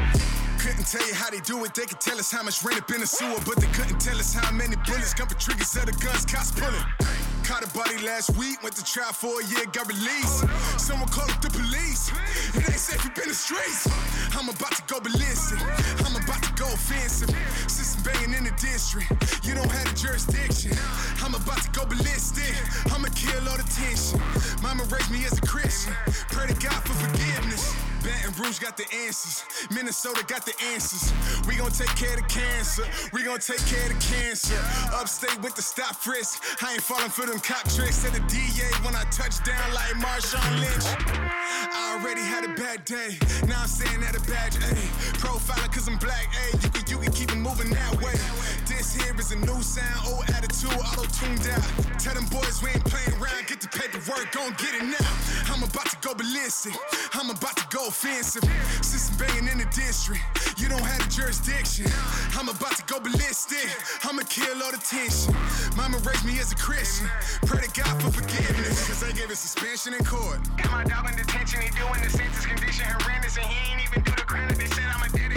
Couldn't tell you how they do it. They could tell us how much rain up in the sewer, but they couldn't tell us how many bullets come for triggers of the guns cops pulling. Caught a body body last week, went to trial for a year, got released. Someone called up the police. It ain't safe up in the streets. I'm about to go ballistic. I'm about to go offensive. System banging in the district. You don't have the jurisdiction. I'm about to go ballistic. I'ma kill all the tension. Mama raised me as a Christian. Pray to God for forgiveness. Baton Rouge got the answers. Minnesota got the answers. We gon' take care of the cancer. We gon' take care of the cancer. Upstate with the stop frisk. I ain't falling for them cop tricks. Said the DA when I touch down like Marshawn Lynch. I already had a bad day. Now I'm saying that a badge, ayy. Profiler cause I'm black. You can, you can keep it moving that way. This here is a new sound, old attitude, auto tuned out. Tell them boys we ain't playing around. Get the paperwork, gon' get it now. I'm about to go ballistic. I'm about to go offensive. System banging in the district. You don't have the jurisdiction. I'm about to go ballistic. I'ma kill all the tension. Mama raised me as a Christian. Pray to God for forgiveness. Cause they gave a suspension in court. Got my dog in detention, he doing the sentence condition horrendous, and he ain't even do the crime that they said I'm a dedicated.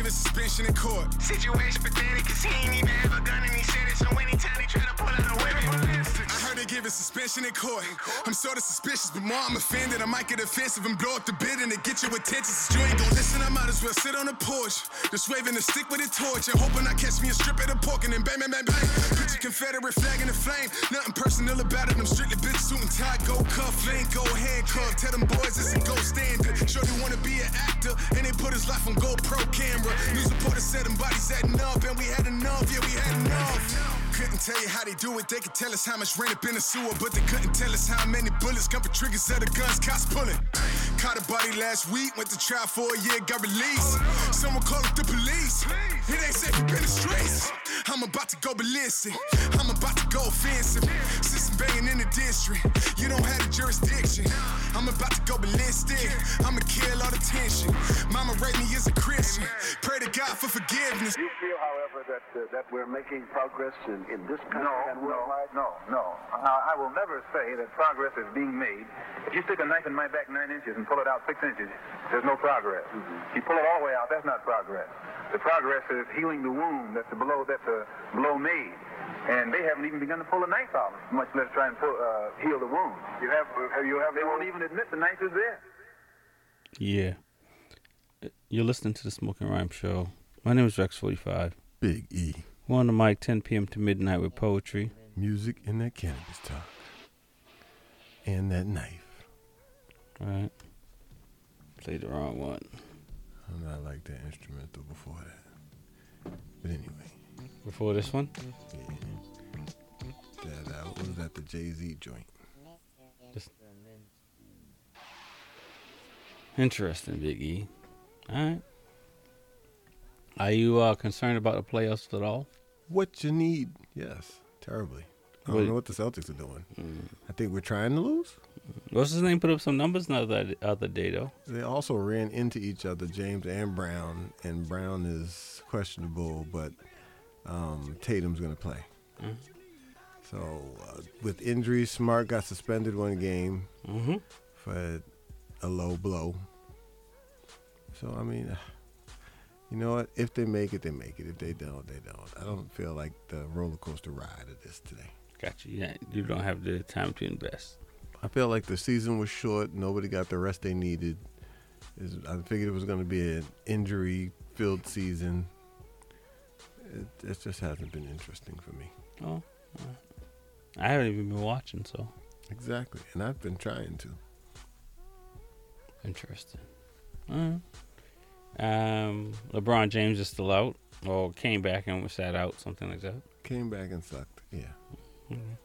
Cause I heard they give a suspension in court. Situation pathetic, cause he ain't even have a gun and he said it, so anytime he try to pull out a weapon. I heard they give a suspension in court. I'm sort of suspicious, but more I'm offended. I might get offensive and blow up the bid and to get your attention. Since you ain't gon' listen, I might as well sit on the porch. Just waving a stick with a torch and hoping I catch me a strip of the pork and then bang, bang, bang, bang. Put your Confederate flag in the flame. Nothing personal about it. I'm strictly bitch suit and tie, go cuff, lane, go handcuff. Tell them boys it's a gold standard. Sure they wanna be an actor and they put his life on GoPro camera. News reporters said them bodies had enough and we had enough. Yeah, we had enough. Couldn't tell you how they do it. They could tell us how much rain up in the sewer, but they couldn't tell us how many bullets come for triggers of the guns cops pulling. Caught a body last week, went to trial for a year, got released. Someone called up the police. It ain't safe up in the streets. I'm about to go ballistic. I'm about to go offensive. System banging in the district. You don't have the jurisdiction. I'm about to go ballistic. I'ma kill all the tension. Mama raised me as a Christian. Pray to God for forgiveness. You feel, however, that uh, that we're making progress in, in this country No, and no, no, no. Now, I will never say that progress is being made. If you stick a knife in my back nine inches and pull it out six inches, there's no progress. Mm-hmm. You pull it all the way out, that's not progress. The progress is healing the wound that the blow that the blow made. And they haven't even begun to pull the knife out, much less try and pull, uh, heal the wound. You have, have you have? They won't even admit the knife is there. Yeah. You're listening to the Smoking Rhyme Show. My name is Rex45. Big E. We're on the mic 10 p.m. to midnight with poetry. Music and that cannabis talk. And that knife. Right. Played the wrong one. And I like that instrumental before that. But anyway. Before this one? Yeah. That uh, was that the Jay Z joint? Just interesting, Big E. All right. Are you uh, concerned about the playoffs at all? What you need? Yes, terribly. I don't know what the Celtics are doing. I think we're trying to lose. What's his name? Put up some numbers the other, other day, though. They also ran into each other, James and Brown, and Brown is questionable, but um, Tatum's going to play. Mhm. So uh, with injuries, Smart got suspended one game Mm-hmm. for a low blow. So I mean, you know what? If they make it, they make it. If they don't, they don't. I don't feel like the roller coaster ride of this today. Gotcha. you. Yeah, you don't have the time to invest. I felt like the season was short. Nobody got the rest they needed. I figured it was going to be an injury-filled season. It, it just hasn't been interesting for me. Oh, I haven't even been watching, so Exactly, and I've been trying to. interesting. Alright. Um, LeBron James is still out, or came back and was sat out, something like that. Came back and sucked. Yeah, Mhm.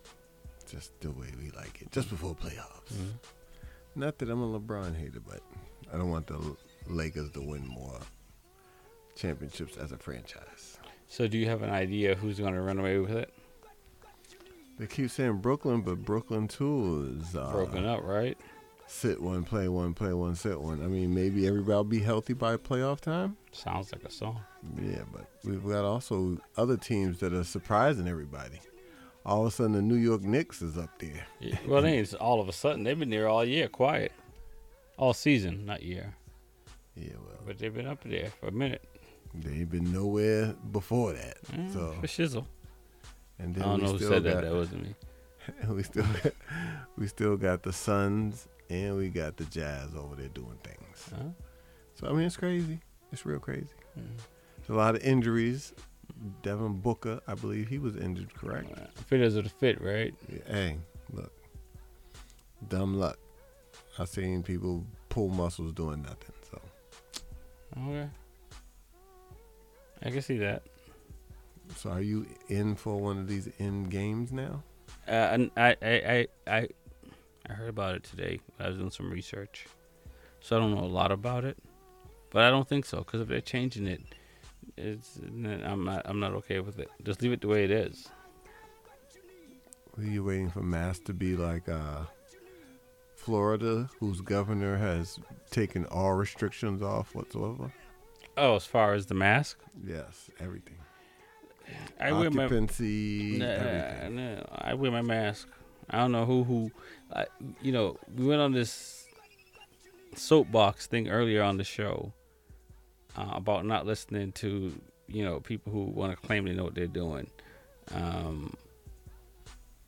just the way we like it. Just before playoffs. Mhm. Not that I'm a LeBron hater, but I don't want the Lakers to win more championships as a franchise. So, do you have an idea who's going to run away with it? They keep saying Brooklyn, but Brooklyn too is uh, Broken up, right? Sit one, play one, play one, sit one. I mean, maybe everybody will be healthy by playoff time. Sounds like a song. Yeah, but we've got also other teams that are surprising everybody. All of a sudden, the New York Knicks is up there. Yeah, Well, they ain't all of a sudden. They've been there all year, quiet, all season, not year. Yeah, well, but they've been up there for a minute. They ain't been nowhere before that. Mm, so for shizzle. And I don't we know who said that. That wasn't me. we still got, we still got the Suns and we got the Jazz over there doing things. Huh? So I mean, it's crazy. It's real crazy. Mhm. There's a lot of injuries. Devin Booker, I believe he was injured, correct? Fitters of the fit, right? Hey, look, dumb luck. I've seen people pull muscles doing nothing. So Okay. I can see that. So are you in for one of these end games now? Uh, I, I, I, I, I heard about it today. I was doing some research, so I don't know a lot about it, but I don't think so because if they're changing it, it's I'm not I'm not okay with it. Just leave it the way it is. Are you waiting for Mass to be like uh, Florida, whose governor has taken all restrictions off whatsoever? Oh, as far as the mask, Yes, everything. I wear my Occupancy, Nah, everything. nah, I wear my mask. I don't know who who, I, you know. We went on this soapbox thing earlier on the show uh, about not listening to you know people who want to claim they know what they're doing. Um,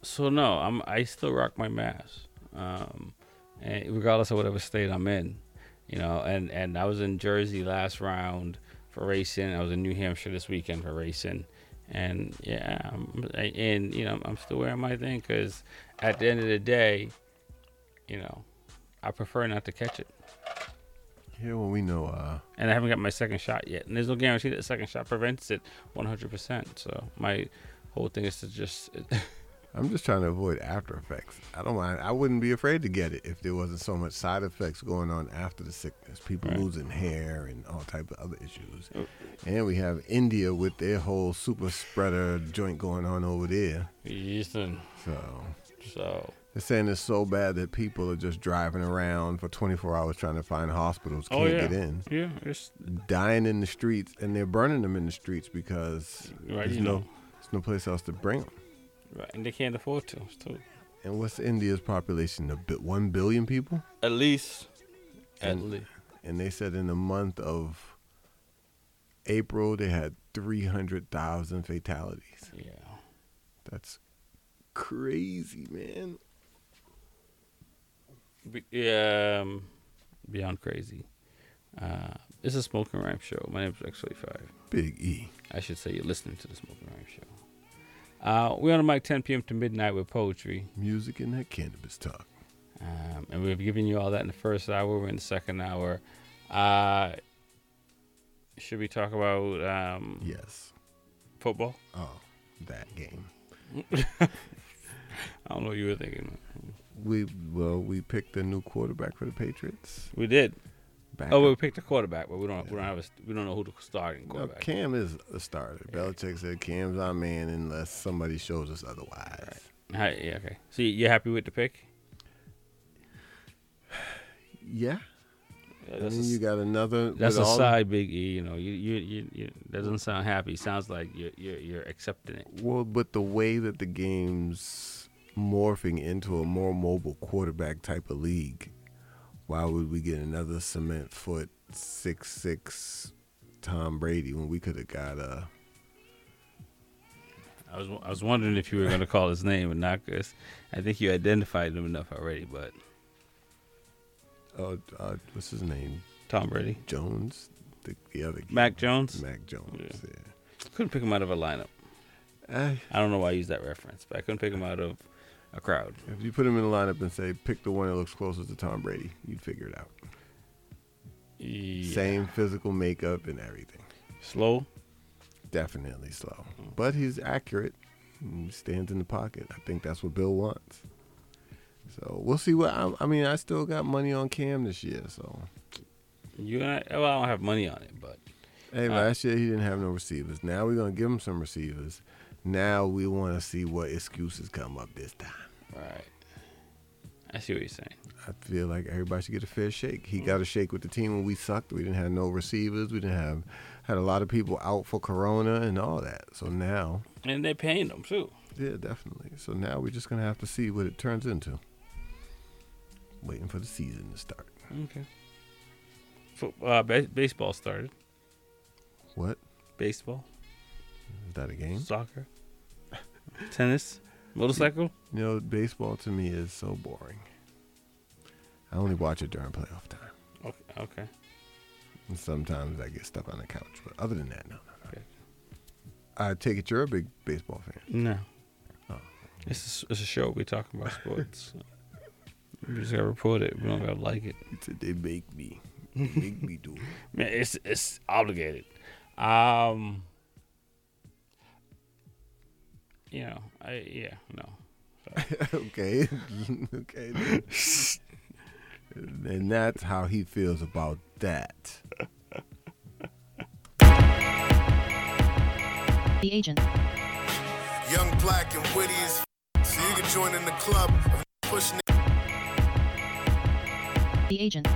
so no, I'm I still rock my mask, um, and regardless of whatever state I'm in, you know. And and I was in Jersey last round for racing. I was in New Hampshire this weekend for racing, and yeah, I'm, and you know I'm still wearing my thing because at the end of the day, you know, I prefer not to catch it. Yeah, when we know, uh, And I haven't got my second shot yet, and there's no guarantee that the second shot prevents it 100%. So my whole thing is to just. I'm just trying to avoid after effects. I don't mind. I wouldn't be afraid to get it if there wasn't so much side effects going on after the sickness. People Right. losing hair and all type of other issues. Oh. And we have India with their whole super spreader joint going on over there. Listen. So, so they're saying it's so bad that people are just driving around for 24 hours trying to find hospitals, Oh, can't yeah. get in. Yeah, it's- dying in the streets, and they're burning them in the streets because Right, there's you no, know. there's no place else to bring them. Right, and they can't afford to. So And what's India's population? A bit one billion people. at least, at And, least. and they said in the month of April they had three hundred thousand fatalities. Yeah, that's crazy, man. Be- yeah, um, beyond crazy. Uh, this is Smoking Rhyme Show. My name is X45. Big E. I should say you're listening to the Smoking Rhyme Show. Uh, we're on the mic 10 p.m. to midnight with poetry. Music and that cannabis talk. Um, and we've given you all that in the first hour. We're in the second hour. Uh, should we talk about um, yes football? Oh, that game. I don't know what you were thinking. We well, we picked a new quarterback for the Patriots. We did. Oh, up. we picked a quarterback, but we don't. We don't have a. We don't know who the starting No, quarterback. Cam is a starter. Belichick said Cam's our man unless somebody shows us otherwise. Hi, yeah, okay. So you- you're happy with the pick? Yeah. Yeah, and then a- you got another. That's a all- side, Big E. You know, you you you, you that doesn't sound happy. Sounds like you're you're, you're accepting it. Well, but the way that the game's morphing into a more mobile quarterback type of league, why would we get another cement foot six six Tom Brady when we could have got a I was I was wondering if you were going to call his name and not because I think you identified him enough already. But uh, uh what's his name? Tom Brady. Jones, the, the other kid. Mac Jones. Mac Jones. Yeah. Couldn't pick him out of a lineup. I, I don't know why I used that reference, but I couldn't pick him out of a crowd. If you put him in the lineup and say pick the one that looks closest to Tom Brady, you'd figure it out. Yeah. Same physical makeup and everything. Slow? Definitely slow. But he's accurate. He stands in the pocket. I think that's what Bill wants. So we'll see what I, I mean. I still got money on Cam this year. So You and I, well, I don't have money on it, but hey, last year he didn't have no receivers. Now we're gonna give him some receivers. Now we want to see what excuses come up this time. Right. I see what you're saying. I feel like everybody should get a fair shake. He got a shake with the team when we sucked. We didn't have no receivers. We didn't have had a lot of people out for Corona and all that. So now, And they're paying them too. yeah, definitely. So now we're just gonna have to see what it turns into. Waiting for the season to start. Okay. Foot, uh, ba- baseball started. What? Baseball, Is that a game? soccer, tennis, Motorcycle? You know, baseball to me is so boring. I only watch it during playoff time. Okay. Okay. And sometimes I get stuck on the couch. But other than that, no, no, no. I take it you're a big baseball fan. No. Oh. It's a, it's a show. We talking about sports. we just gotta report it. We don't gotta like it. They make me. They make me do it. Man, it's it's obligated. Um. You know, I yeah no. okay. okay. then. and that's how he feels about that. The agent. Young, black, and witty as f- so you can join in the club of pushing it. The agent.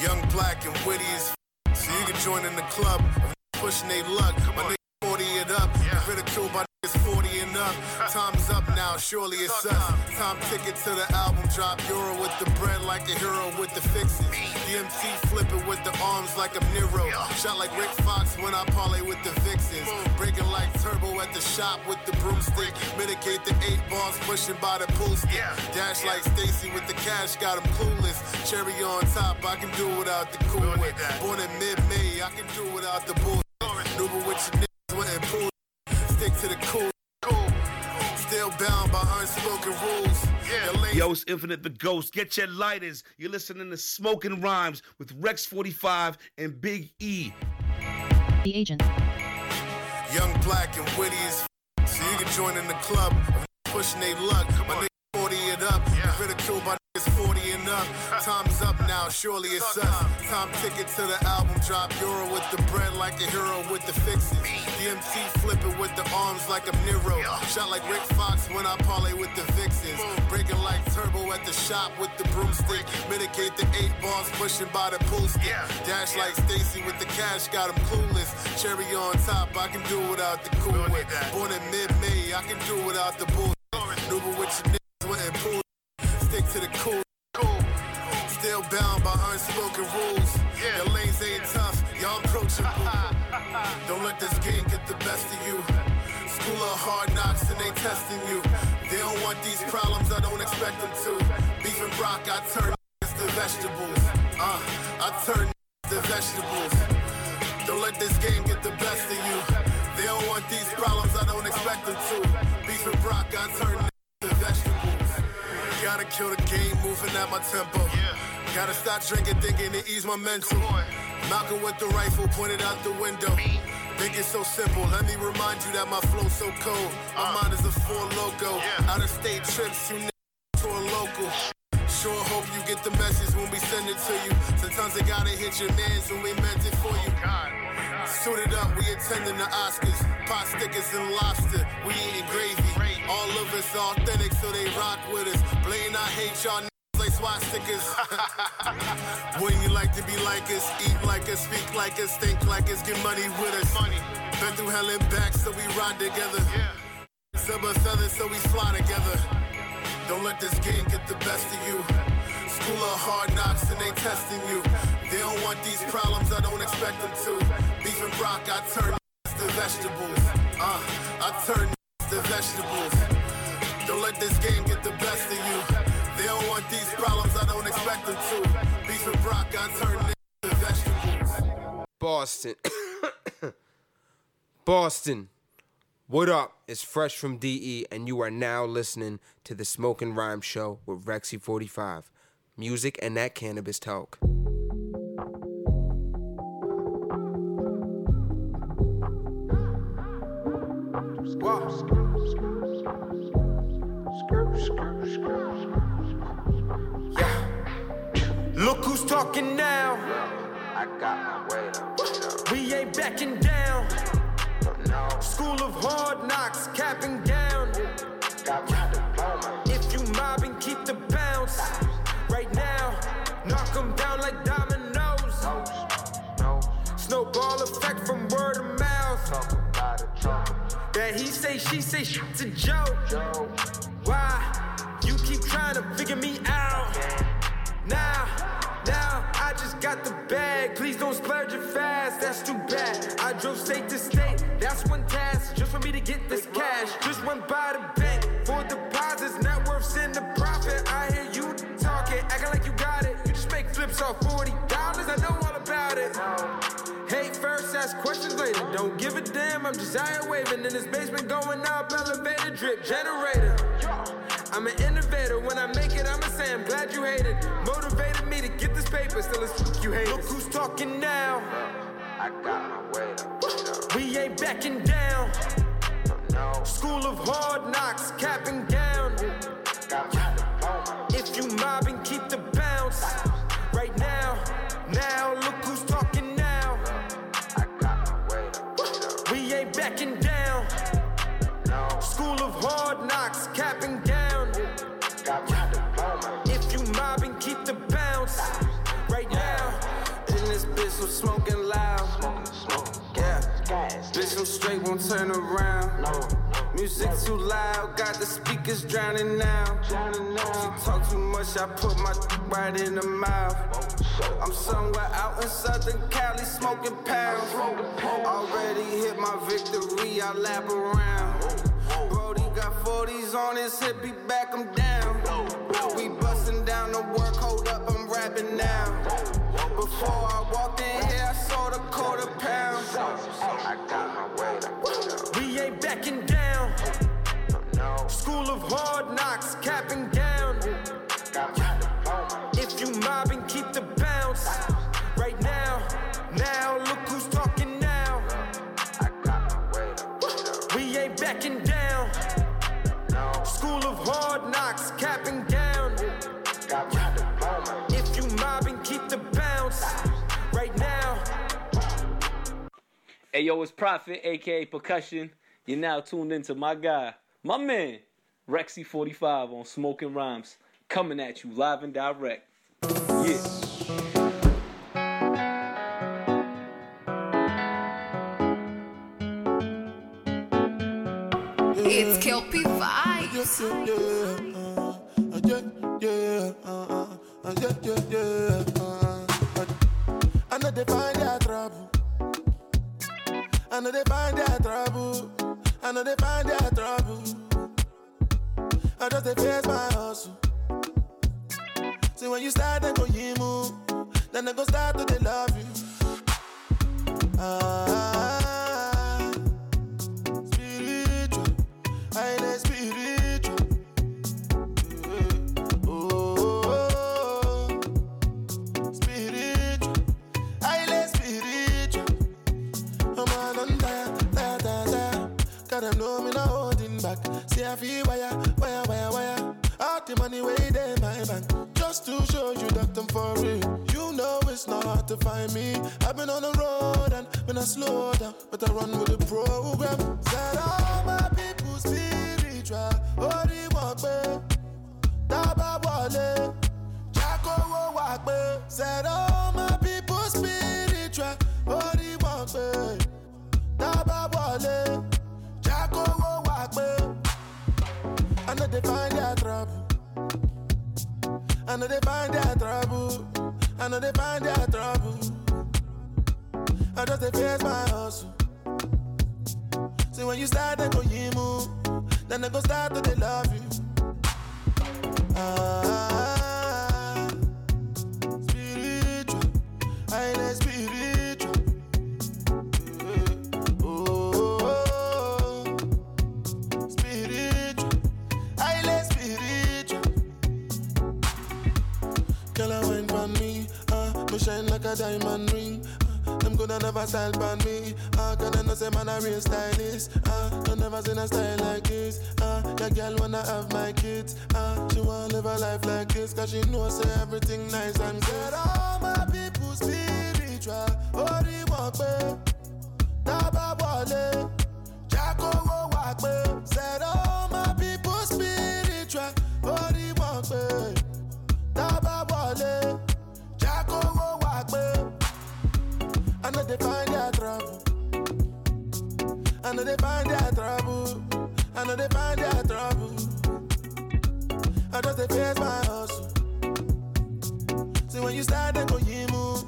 Young, black, and witty as f- so you can join in the club of pushing they luck. My nigga 40 it up, ridiculed by niggas 40 and up. Time's up now, surely it's us. Time ticket to the album drop. Euro with the bread like a hero with the fixes. DMC flipping with the arms like a Nero. Shot like Rick Fox when I parlay with the Vixens. Breaking like turbo at the shop with the broomstick. Mitigate the eight balls pushing by the pool stick. Dash like Stacy with the cash, got him clueless. Cherry on top, I can do without the cool whip. Born in mid-May, I can do without the bull. Nuba with your niggas went and pulled. Stick to the cool. Still bound by unspoken rules. Your lane Yo, it's Infinite the Ghost. Get your lighters. You're listening to Smoking Rhymes with Rex 45 and Big E. The agent. Young, black, and witty as f- so you can join in the club of pushing they luck. My nigga 40 it up, ridiculed by 40. Time's up now, surely it's us. Time ticket to the album drop. Euro with the bread like a hero with the fixes. DMC flipping with the arms like a Nero. Shot like Rick Fox when I parlay with the Vixens. Breaking like turbo at the shop with the broomstick. Mitigate the eight balls pushing by the pool stick. Dash like Stacy with the cash, got him clueless. Cherry on top, I can do without the cool whip. Born in mid-May, I can do without the bull. Nuba with your niggas went and pulled. Stick to the cool. Still bound by unspoken rules. Your lanes ain't tough, y'all approachable. Don't let this game get the best of you. School of hard knocks and they testing you. They don't want these problems, I don't expect them to. Beef and brock, I turn to vegetables. Uh, I turn to vegetables. Don't let this game get the best of you. They don't want these problems, I don't expect them to. Beef and brock, I turn to vegetables. Gotta kill the game, moving at my tempo. Gotta stop drinking, thinking to ease my mental. Malcolm with the rifle pointed out the window. Think it's so simple. Let me remind you that my flow's so cold. My mind is a four logo. Out of state trips, you niggas to a local. Sure hope you get the message when we send it to you. Sometimes they gotta hit your mans when we meant it for you. Suited up, we attending the Oscars. Pot stickers and lobster, we eating gravy. All of us authentic, so they rock with us. Blaine, I hate y'all like SWAT stickers. Wouldn't you like to be like us? Eat like us, speak like us, think like us, get money with us. Money. Been through hell and back, so we ride together. Yeah. Sub a feather, so we fly together. Don't let this game get the best of you. School of hard knocks and they testing you. They don't want these problems, I don't expect them to. Beef and brock, I turn to vegetables. Uh, I turn to vegetables. Don't let this game get the best of you. They don't want these problems, I don't expect them to. Beef and brock, I turn to vegetables. Boston. Boston. What up? It's Fresh from DE, and you are now listening to the Smoking Rhyme Show with Rexy45. Music and that cannabis talk. Look who's talking now. I got my weight up. We ain't backing down. School of hard knocks, capping down. If you mobbing, keep the bounce. Right now, knock 'em down like dominoes. Snowball effect from word of mouth. That he say, she say, shit's a joke. Why? You keep trying to figure me out. Now, down. I just got the bag. Please don't splurge it fast. That's too bad. I drove state to state. That's one task just for me to get this cash. Just went by the bank for deposits. Net worth's in the profit. I hear you talking, acting like you got it. You just make flips off forty dollars. I know all about it. Hate first, ask questions later. Don't give a damn. I'm desire waving in this basement, going up, elevator drip generator. I'm an innovator. When I make it, I'm a say I'm glad you hated. Motivated me to get paper. Still, it's fuck you haters. Look who's talking now. I got my weight up. We ain't backing down. School of hard knocks, cap and gown. If you mobbing, keep the bounce. Right now, now, look who's talking now. We ain't backing down. School of hard knocks, cap and gown. Smoking loud. Yeah, bitch, I'm straight, won't turn around. Music too loud, got the speakers drowning now. She talk too much, I put my right in the mouth. I'm somewhere out in Southern Cali smoking pounds. Already hit my victory, I lap around. Brody got 40s on his hip, he back him down. We busting down the work, hold up, I'm rapping now. Before I walked in here, I saw the quarter pound. I got my weight. We ain't backing down. School of hard knocks, cap and gown. If you mobbing, keep the bounce. Right now, now, look who's talking Ain't backing down. School of hard knocks, cap and gown. If you mobbing, keep the bounce. Right now. Hey yo, it's Prophet, aka Percussion. You're now tuned into my guy, my man, Rexy45 on Smoking Rhymes, coming at you live and direct. Yeah. It's Kelpie Vibes. yeah, yeah, uh, uh, yeah, yeah, yeah, uh, uh. I know they find their trouble. I know they find their trouble. I know they find their trouble. I just they face my hustle. See when you start, they go you move. Then they go start to they love you. Ah, to show you that I'm for real. You know it's not hard to find me. I've been on the road and when I slow down, but I run with the program. Said all my people spiritual. Ori walk back. Taba wale. Walk back. Said all my I know they find their trouble. I know they find their trouble. I just they face my hustle. See when you start, they go you move. Then they go start to they love you. Ah, spiritual, highly spiritual. Shine like a diamond ring. Uh, them coulda never style on me, uh, can I know say man a real stylist, uh, I never seen a style like this, uh, your girl wanna have my kids, uh, she wanna live a life like this, cause she know say everything nice and good. All my people spiritual, ori back, taba wale, jacko wo walk back, know they find their trouble. I know they find their trouble. I just they face my hustle. See when you start, they go you move.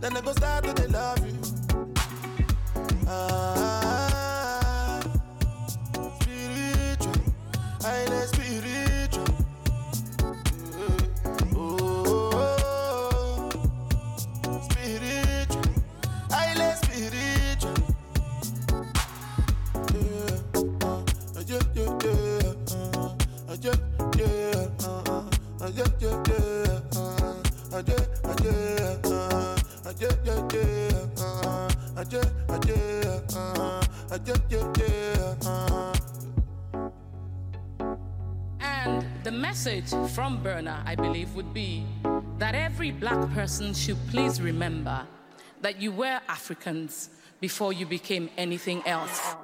Then they go start to they love And the message from Burner, I believe, would be that every black person should please remember that you were Africans before you became anything else.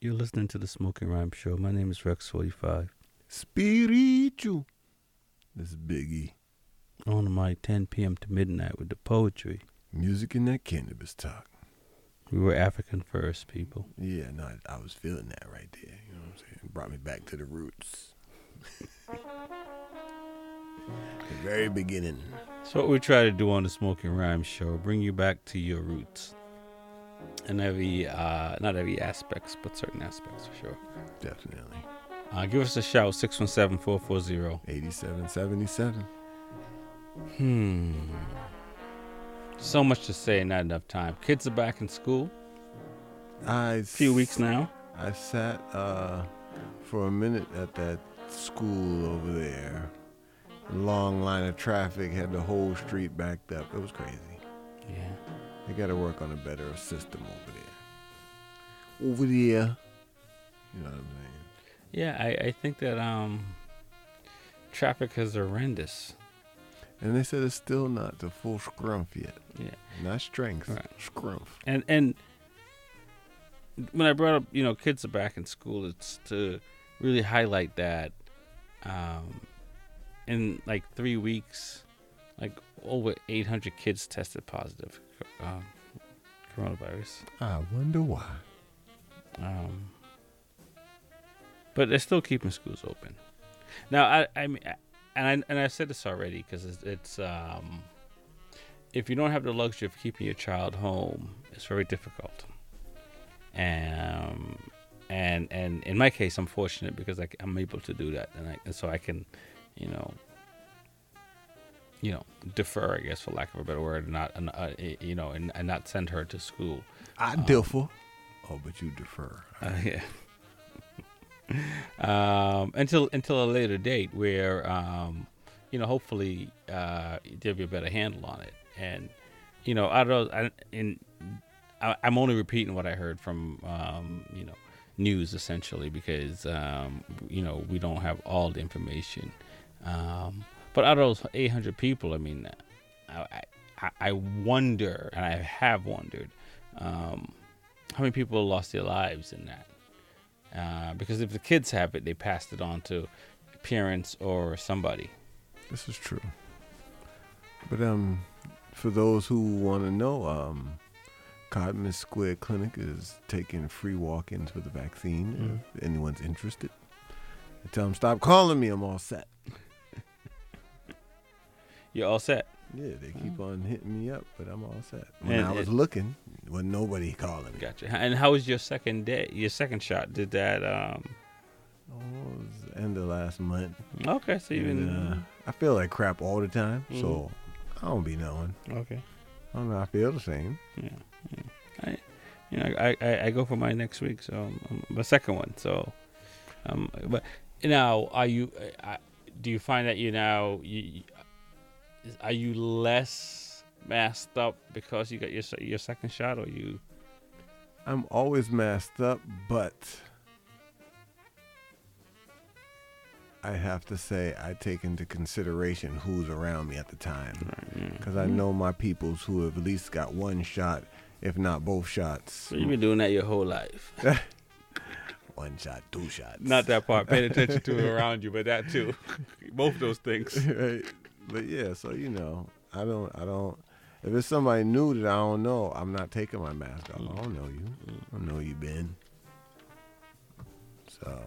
You're listening to the Smoking Rhyme Show. My name is Rex45. Spiritual. This is Biggie. On my 10 p.m. to midnight with the poetry. Music and that cannabis talk. We were African first, people. Yeah, no, I, I was feeling that right there. You know what I'm saying? It brought me back to the roots. the very beginning. So what we try to do on the Smoking Rhyme Show, bring you back to your roots. And every, uh, not every aspects, but certain aspects for sure. Definitely. Uh, give us a shout, 617-440. 8777. Hmm. So much to say, not enough time. Kids are back in school. I few weeks now. I sat uh, for a minute at that school over there. Long line of traffic had the whole street backed up. It was crazy. Yeah. They got to work on a better system over there. Over there. You know what I'm saying? Yeah, I, I think that um, traffic is horrendous. And they said it's still not the full scrumph yet. Yeah. Not strength. Right. Scrumph. And and when I brought up, you know, kids are back in school, it's to really highlight that um, in like three weeks, like over 800 kids tested positive for um, coronavirus. I wonder why. Um, but they're still keeping schools open. Now, I, I mean, and I and I said this already because it's, it's um, if you don't have the luxury of keeping your child home, it's very difficult. Um, and and in my case, I'm fortunate because I, am able to do that, and, I, and so I can, you know, you know, defer, I guess, for lack of a better word, and not, uh, you know, and, and not send her to school. I Um, differ. Oh, but you defer. uh, yeah. Um, until until a later date where um, you know hopefully uh, there'll be a better handle on it. And you know I don't I, in I, I'm only repeating what I heard from um, you know news essentially because um, you know we don't have all the information. Um, but out of those 800 people I mean I, I, I wonder and I have wondered um, how many people lost their lives in that uh, because if the kids have it, they passed it on to parents or somebody. This is true. But um, for those who want to know, um, Codman Square Clinic is taking free walk-ins for the vaccine. If anyone's interested, I tell them stop calling me. I'm all set. You're all set. Yeah, they keep on hitting me up, but I'm all set. When And I was it- looking, wasn't nobody calling me. Gotcha. And how was your second day? Your second shot? Did that? Um, Oh, it was end of last month. Okay, so you And, been- uh, I feel like crap all the time, Mhm. so I don't be knowing. Okay. I don't know. I feel the same. Yeah. yeah. I, you know, I, I, I go for my next week, so um, my second one. So, um, but now, are you? Uh, do you find that you now you- are you less masked up because you got your your second shot, or you? I'm always masked up, but I have to say I take into consideration who's around me at the time, because I mm-hmm. know my peoples who have at least got one shot, if not both shots. So you've been doing that your whole life. one shot, two shots. Not that part. Paying attention to it around you, but that too. Both those things. right. But yeah, so you know, I don't, I don't. If it's somebody new that I don't know, I'm not taking my mask off. I don't know you. I don't know you, Ben. So,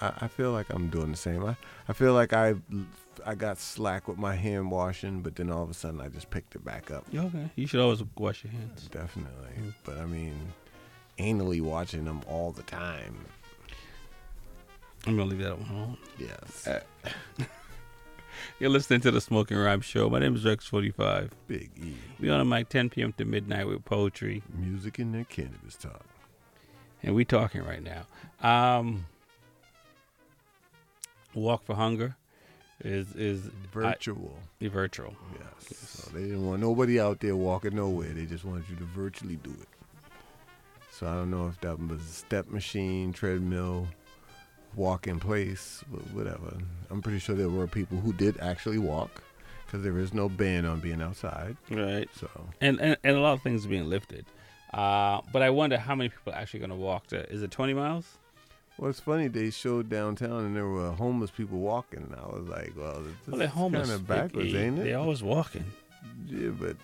I, I feel like I'm doing the same. I, I feel like I, I got slack with my hand washing, but then all of a sudden I just picked it back up. Yeah, okay. You should always wash your hands. Definitely. But I mean, anally watching them all the time. I'm gonna leave that one alone. Yes. Uh, You're listening to the Smoking Rhyme Show. My name is Rex45. Big E. We on a mic 10 p.m. to midnight with poetry, music, and that cannabis talk. And we talking right now. Um, Walk for Hunger is is Virtual. I, virtual. Yes. So they didn't want nobody out there walking nowhere. They just wanted you to virtually do it. So I don't know if that was a step machine, treadmill, walk in place, whatever. I'm pretty sure there were people who did actually walk because there is no ban on being outside. Right. So And, and and a lot of things are being lifted. Uh, but I wonder how many people are actually going to walk. To, is it 20 miles? Well, it's funny. They showed downtown and there were homeless people walking. And I was like, well, this Well, they're homeless. kind of backwards, They- ain't it? they always walking. Yeah, but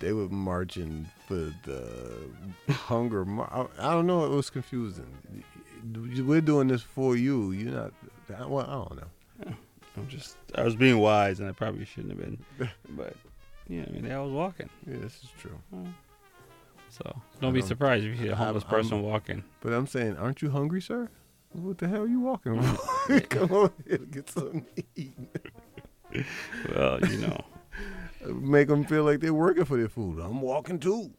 they were marching for the hunger. Mar- I, I don't know. It was confusing. We're doing this for you. You're not. Well, I don't know. I'm just. I was being wise, and I probably shouldn't have been. But yeah, I mean, they always walking. Yeah, this is true. So don't be um, surprised if you see a I'm- homeless I'm- person walking. But I'm saying, aren't you hungry, sir? What the hell are you walking? Come on here get something to eat. Well, you know. Make them feel like they're working for their food. I'm walking too.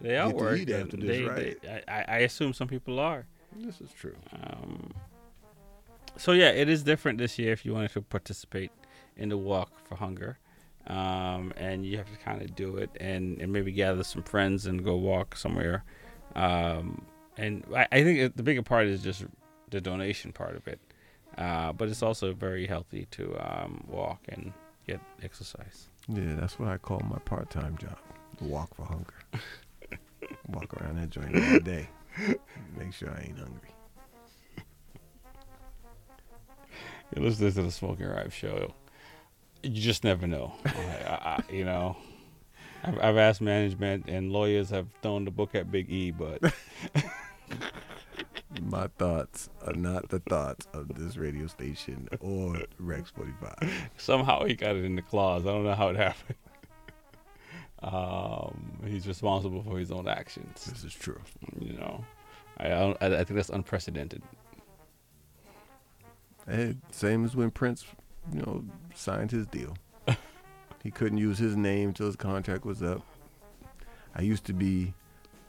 They are to eat working. after this, They- right? they- I, I assume some people are. This is true. Um, so yeah, it is different this year if you wanted to participate in the walk for hunger, um, and you have to kind of do it and, and maybe gather some friends and go walk somewhere. Um, and I, I think it- the bigger part is just the donation part of it, uh, but it's also very healthy to um, walk and get exercise. Yeah, that's what I call my part-time job. Walk for hunger. walk around that joint all day. Make sure I ain't hungry. You listen to the Smoking Rhyme show. You just never know. I, I, you know, I've, I've asked management and lawyers have thrown the book at Big E, but My thoughts are not the thoughts of this radio station or Rex 45. somehow he got it in the clause. I don't know how it happened. Um, he's responsible for his own actions. This is true. You know, I I, I think that's unprecedented. Hey, same as when Prince, you know, signed his deal. he couldn't use his name till his contract was up. I used to be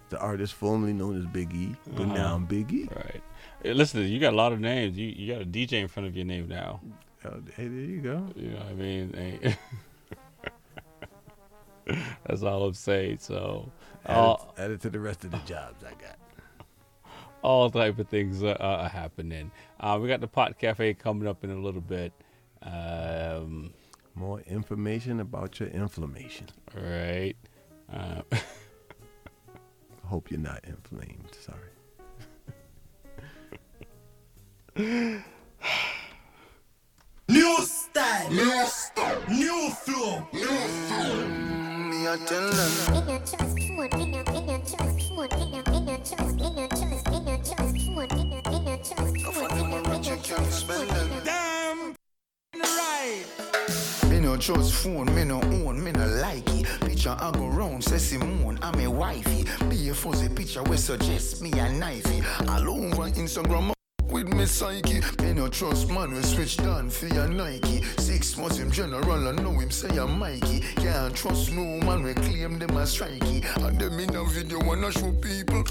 the artist formerly known as Big E, but Uh-huh. now I'm Big E. Right. Hey, listen, you got a lot of names. You you got a DJ in front of your name now. Oh, hey, there you go. You know what I mean? Hey. That's all I'm saying. So, Add, all, it, add it to the rest of the jobs I got. all type of things are, are happening. Uh, we got the Pot Cafe coming up in a little bit. Um, More information about your inflammation. right. Uh, Hope you're not inflamed. Sorry. New style, new style, new flow, new flow. Me no trust phone, me no own, me no like it. Picture I go round, say Simone, I'm a wifey. Be a fuzzy picture we suggest me a knifey. All over Instagram. With me psyche, me no trust man we switch down for your Nike. Six months him general, I know him say I'm Mikey. Can't trust no man we claim them as strikey. And them in a video wanna show people.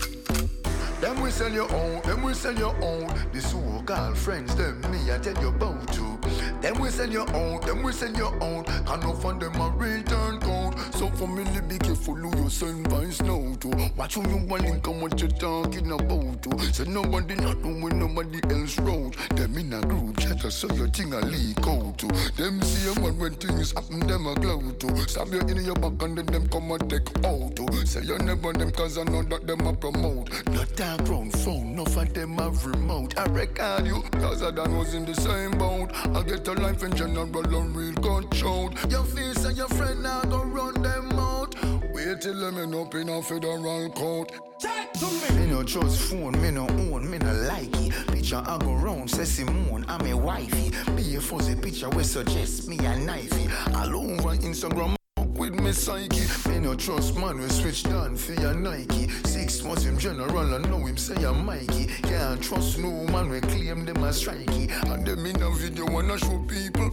Them we sell your own, them we sell your own. The so-called friends, them me I tell you about to. Them we sell your own, them we sell your own. Can no fund them a return code. So family be careful who you send vice now to. Watch who you want link and what you talking about to. So nobody not know when nobody else road. Them in a group chat so your thing a leak out to. Them see a man when things happen, them a glow to. Stab you in your back and then them come and take out to. Say you never them cause I know that them a promote. Not dark round phone, no for them have remote. I record you, cause I done was in the same boat. I get a life in general, a real control. Your face and your friend now go run them out. Wait till them end up in a federal court. Chat to me. Me no trust phone, me no own, me no like it. Picture I go round, say Simone, I'm a wifey. Be a fuzzy picture we suggest me a knifey. All over Instagram. With me psyche, me no trust man we switch down for your Nike. Six months him general, I know him say I'm Mikey. Can't trust no man we claim them as strikey. And them in a video wanna show people.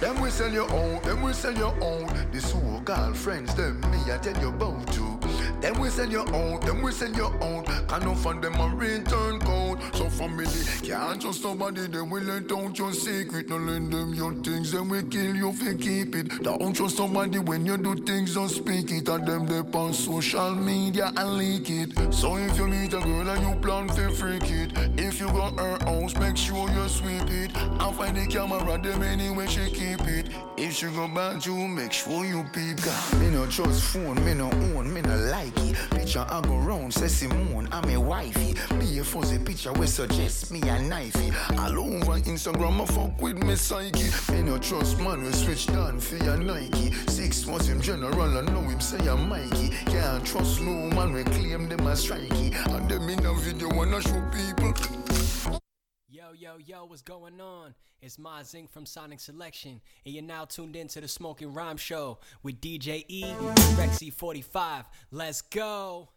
Them we sell your own, them we sell your own. The so-called friends, them me I tell you about to. Them we sell your own, them we sell your own. Can no fund them a return code. So family can't trust somebody, then we let out your secret. No lend them your things, then we kill you if you keep it. Don't trust somebody when you do things, don't speak it. And them they on social media and leak it. So if you meet a girl and you plan to freak it, if you got her house, make sure you sweep it. And find the camera, them anyway she keep it. If she go back you, make sure you peep. Me no trust phone, me no own, me no like it. Picture I go round, say Simone, I'm a wifey. Be a fuzzy picture we suggest me a knifey. All over Instagram, I fuck with me psyche. Me no trust man, we switch down for your Nike. Six was him general, I know him say I'm Mikey. Can't trust no man, we claim them as strikey. And them in a video wanna show people. Yo, yo, yo, what's going on? It's Mazing from Sonic Selection, and you're now tuned in to the Smoking Rhyme Show with DJ E, Rexy 45. Let's go!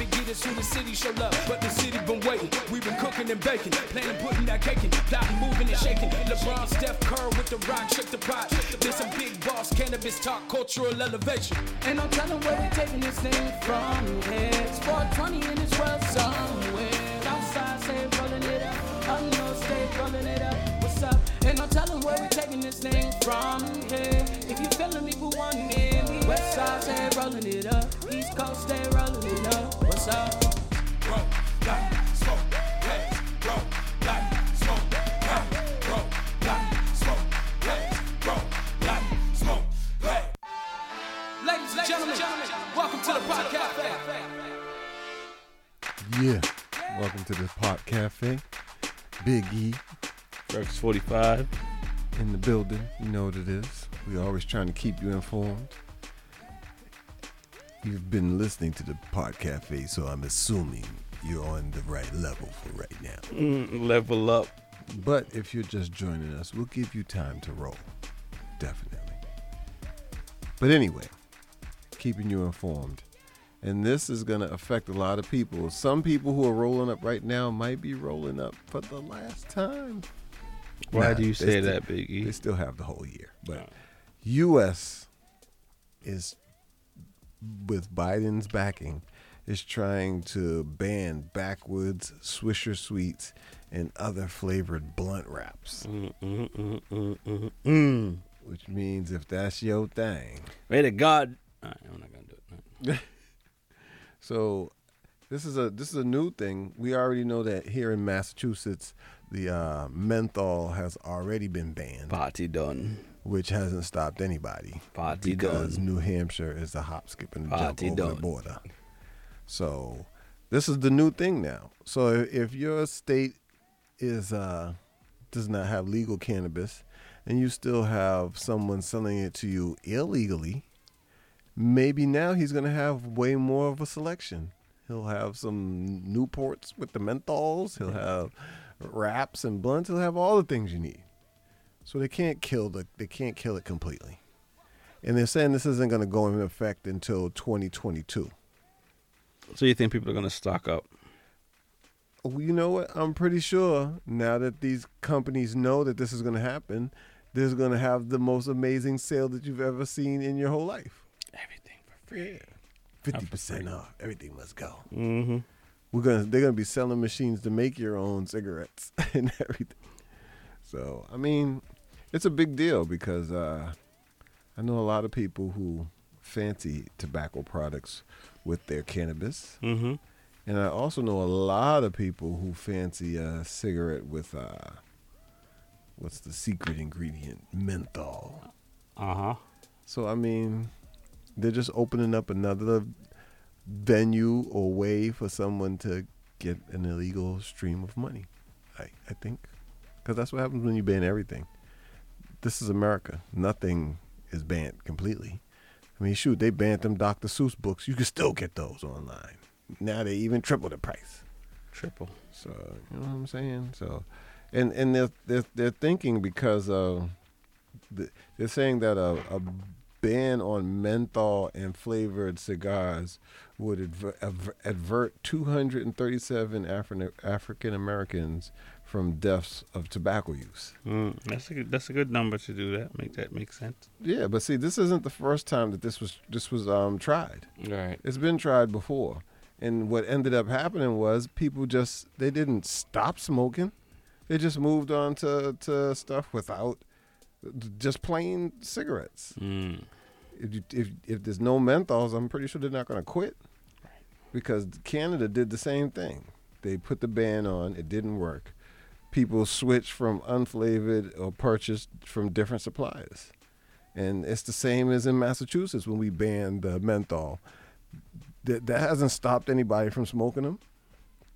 45 and Big Eaters soon the city show up. But the city been waiting. We've been cooking and baking. Planning, putting that cake in. Plotting, moving and shaking. LeBron, Steph Curry with the rock, shake the pot. There's some big boss cannabis talk, cultural elevation. And I'm telling where we're taking this thing from. It's 420 in this world somewhere. Outside, say rolling it up. I know, stay rolling it up? Ain't no telling where we taking this thing from here. If you feeling me, put one in me. West side, say rolling it up. East Coast, stay rolling it up. What's up? Roll, like, smoke, let's roll, like, smoke, hey, roll, like, smoke, let's roll, like, smoke, hey. Ladies and gentlemen, welcome to the Pod Cafe. Yeah. Welcome to the Pot Cafe. Big E. Rex 45. In the building. You know what it is. We're always trying to keep you informed. You've been listening to the Pod Cafe, so I'm assuming you're on the right level for right now. Mm, level up. But if you're just joining us, we'll give you time to roll. Definitely. But anyway, keeping you informed. And this is going to affect a lot of people. Some people who are rolling up right now might be rolling up for the last time. Why do you say that, Big E? They still have the whole year. But U.S. is, with Biden's backing, is trying to ban backwoods, Swisher Sweets, and other flavored blunt wraps. Mm, mm, mm, mm, mm, mm. Which means if that's your thing. Pray to God. All right, I'm not gonna do it. So this is a this is a new thing. We already know that here in Massachusetts, the uh, menthol has already been banned. Party done. Which hasn't stopped anybody. Party because done. New Hampshire is a hop, skip, and a jump over done. the border. So this is the new thing now. So if your state is uh, does not have legal cannabis, and you still have someone selling it to you illegally, maybe now he's going to have way more of a selection. He'll have some Newports with the menthols. He'll have wraps and blunts. He'll have all the things you need. So they can't kill the they can't kill it completely. And they're saying this isn't going to go into effect until 2022. So you think people are gonna stock up? Well, you know what? I'm pretty sure now that these companies know that this is going to happen, there's going to have the most amazing sale that you've ever seen in your whole life. Everything for free. Fifty percent off. Everything must go. Mm-hmm. We're gonna they're gonna be selling machines to make your own cigarettes and everything. So I mean, it's a big deal because uh, I know a lot of people who fancy tobacco products with their cannabis. Mm-hmm. And I also know a lot of people who fancy a cigarette with uh, what's the secret ingredient? Menthol. Uh huh. So I mean, they're just opening up another venue or way for someone to get an illegal stream of money. I I think because that's what happens when you ban everything. This is America. Nothing is banned completely. I mean, shoot, they banned them Dr. Seuss books. You can still get those online. Now they even triple the price. Triple. So you know what I'm saying. So, and and they're they're, they're thinking because uh, the, they're saying that a, a ban on menthol and flavored cigars would adver- adver- advert 237 Afri- African Americans from deaths of tobacco use. Mm, that's a good, that's a good number to do that. Make that make sense. Yeah, but see, this isn't the first time that this was this was um tried. Right. It's been tried before, and what ended up happening was people just they didn't stop smoking, they just moved on to to stuff without just plain cigarettes. Mm. If, you, if if there's no menthols, I'm pretty sure they're not going to quit, because Canada did the same thing. They put the ban on, it didn't work. People switched from unflavored or purchased from different suppliers. And it's the same as in Massachusetts when we banned the menthol. That, that hasn't stopped anybody from smoking them.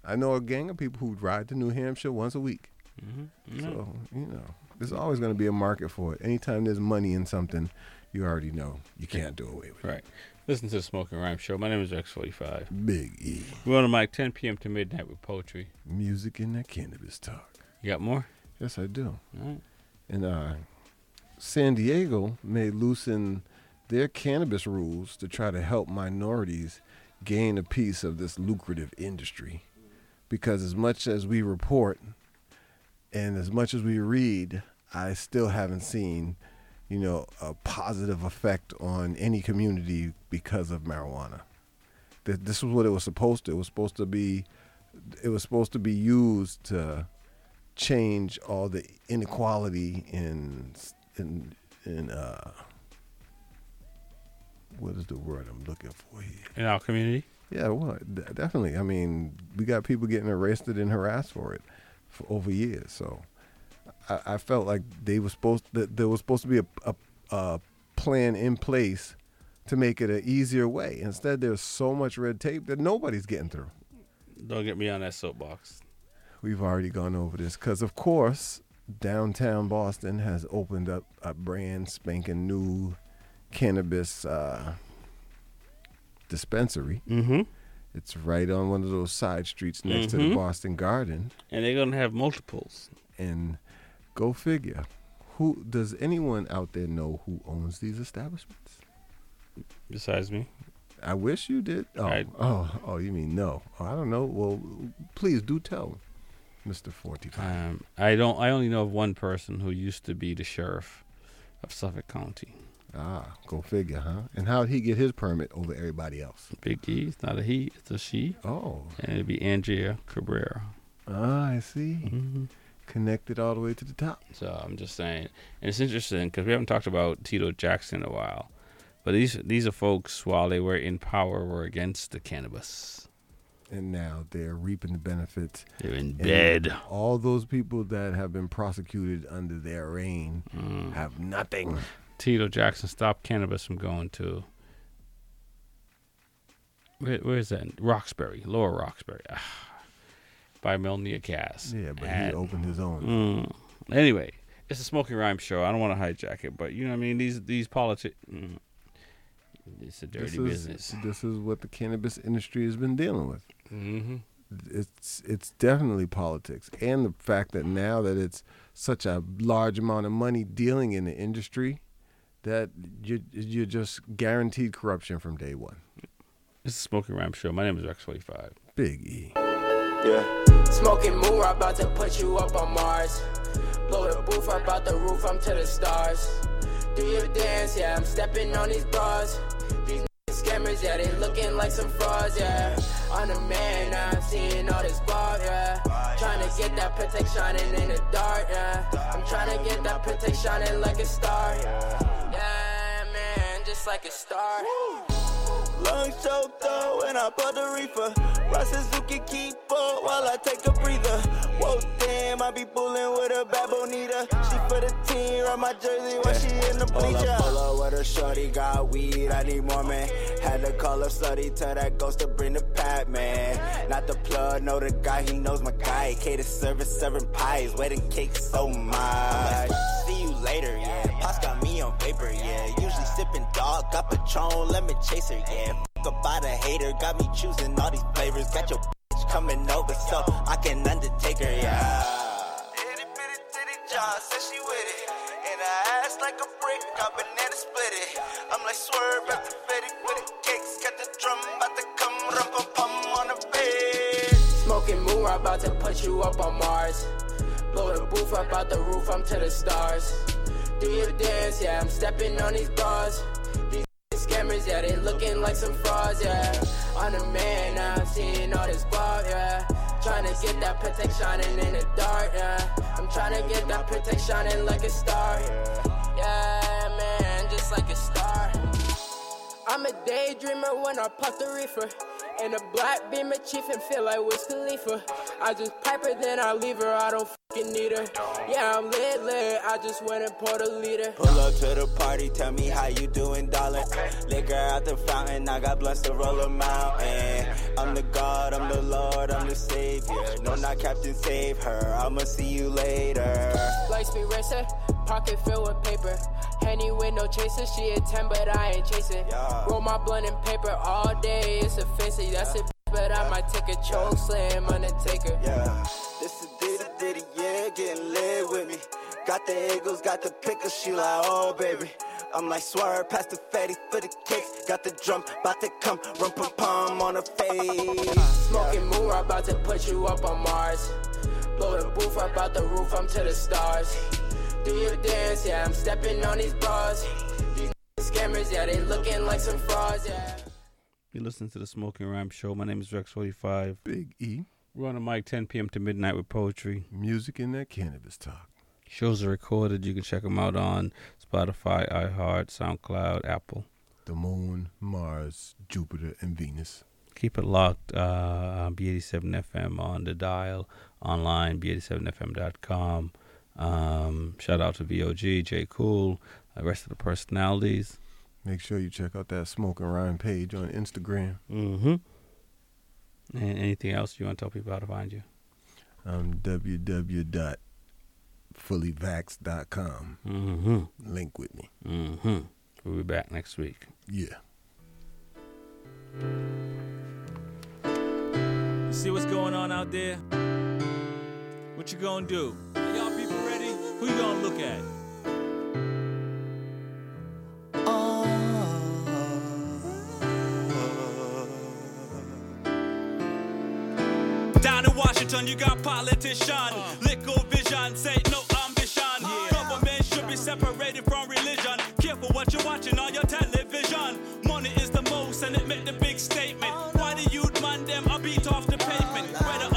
I know a gang of people who ride to New Hampshire once a week. Mm-hmm. So, you know, there's always going to be a market for it. Anytime there's money in something, you already know you can't do away with it. Right. Listen to the Smoking Rhyme Show. My name is X45. Big E. We're on the mic 10 p.m. to midnight with poetry. Music and that cannabis talk. You got more? Yes, I do. All right. And uh, San Diego may loosen their cannabis rules to try to help minorities gain a piece of this lucrative industry. Because as much as we report and as much as we read, I still haven't seen, you know, a positive effect on any community because of marijuana. Th- This was what it was supposed to. It was supposed to be. It was supposed to be used to change all the inequality in in in uh what is the word I'm looking for here? In our community? Yeah, well, d- definitely. I mean, we got people getting arrested and harassed for it for over years. So I, I felt like they were supposed that there was supposed to be a, a, a plan in place to make it an easier way. Instead, there's so much red tape that nobody's getting through. Don't get me on that soapbox. We've already gone over this because, of course, downtown Boston has opened up a brand spanking new cannabis uh, dispensary. Mm-hmm. It's right on one of those side streets next to the Mhm. Boston Garden. And they're gonna have multiples. And go figure. Who does anyone out there know who owns these establishments? Besides me. I wish you did. Oh, I- oh, oh, you mean no? Oh, I don't know. Well, please do tell, Mister Forty Five. Um, I don't. I only know of one person who used to be the sheriff of Suffolk County. Ah, go figure, huh? And how'd he get his permit over everybody else? Big E. It's not a he. It's a she. Oh. And it'd be Andrea Cabral. Ah, I see. Mm-hmm. Connected all the way to the top. So I'm just saying, and it's interesting because we haven't talked about Tito Jackson in a while, but these these are folks while they were in power were against the cannabis. And now they're reaping the benefits. They're in And bed. All those people that have been prosecuted under their reign Mm. have nothing. Tito Jackson stopped cannabis from going to where, where is that? Roxbury, Lower Roxbury, ah, by Melnea Cass. Yeah, but he opened his own. Mm. Anyway, it's a smoking rhyme show. I don't want to hijack it, but you know, what I mean, these these politics. Mm, it's a dirty this business. Is, this is what the cannabis industry has been dealing with. Mm-hmm. It's it's definitely politics, and the fact that now that it's such a large amount of money dealing in the industry, that you you're just guaranteed corruption from day one. This is a smoking rhyme show. My name is Rex Twenty Five. Big E. Yeah. Smoking moon, I'm about to put you up on Mars. Blow the booth up out the roof, I'm to the stars. Do your dance, yeah, I'm stepping on these bras. These scammers, yeah, they looking like some frauds, yeah. I'm the man, now I'm seeing all this bar, yeah. Trying to get that Patek shining in the dark, yeah. I'm trying to get that Patek shining like a star, yeah. Yeah, man, just like a star. Lungs choked up when I bought the reefer. Ross Suzuki keep up while I take a breather. Whoa, damn, I be bullin' with a bad bonita. She for the team, ride my jersey while she in the Pull bleacher. up, pull up with a shorty, got weed, I need more, man. Had to call her slutty, tell that ghost to bring the pat, man. Not the plug, know the guy, he knows my guy. Cater service, serving pies, wedding cake so much. See you later, yeah. Pops got me on paper, yeah. Usually sipping dog, got Patron, lemon chaser, yeah. Fuck about a hater, got me choosing all these flavors. Got your bitch coming over, so I can undertake her, yeah. John said she with it. And I ass like a brick, got banana split it. I'm like swerve after Fetty with the cakes. Got the drum about to come, rum pum pum on the bed. Smoking moon, I'm about to put you up on Mars. Blow the booth up out the roof, I'm to the stars. Do your dance, yeah, I'm stepping on these bars. These scammers, yeah, they looking like some frauds, yeah. I'm the man, now I'm seeing all this guap, yeah. Trying to get that shining in the dark, yeah. I'm trying to get that shining like a star. Yeah, man, just like a star. I'm a daydreamer when I puff the reefer. And a black beamer chief and feel like Wiz Khalifa. I just pipe her, then I leave her, I don't fucking need her. Yeah, I'm lit, lit, I just went and poured a liter. Pull up to the party, tell me how you doing, darling. Liquor out the fountain, I got blunts to roll a mountain. I'm the God, I'm the Lord, I'm the Savior. No, not Captain, save her. I'ma see you later. Light speed racer, pocket filled with paper. Henny with no chaser, she a 10, but I ain't chasing. Roll my blunt and paper all day, it's offensive. That's it, but I might take a choke slam, Undertaker. Yeah, this is Diddy Diddy, yeah, getting lit with me. Got the Eagles, got the pickles, she like, oh baby. I'm like, swerve past the fatty for the kicks. Got the drum, bout to come, rum pum pum on her face. Smoking moon, I'm about to put you up on Mars. Blow the booth up out the roof, I'm to the stars. Do your dance, yeah, I'm stepping on these bras. These scammers, yeah, they looking like some frauds, yeah. You listen to the Smoking Rhyme Show. My name is Rex45. Big E. We're on the mic 10 p.m. to midnight with poetry. Music and that cannabis talk. Shows are recorded. You can check them out on Spotify, iHeart, SoundCloud, Apple. The moon, Mars, Jupiter, and Venus. Keep it locked. Uh, on B87 FM on the dial, online, b87fm.com. Um, shout out to VOG, J. Cool, the rest of the personalities. Make sure you check out that Smoke and Rhyme page on Instagram. Mm-hmm. And anything else you want to tell people how to find you? Um, www.fullyvax.com. Mm-hmm. Link with me. Mm-hmm. We'll be back next week. Yeah. You see what's going on out there? What you gonna do? Who you gonna look at? Ah. Down in Washington, you got politician, uh. liquor vision, say no ambition. Government should be separated from religion. Careful what you're watching on your television. Money is the most, and it make the big statement. Oh, Why the youth man them are beat off the pavement? Oh, Whether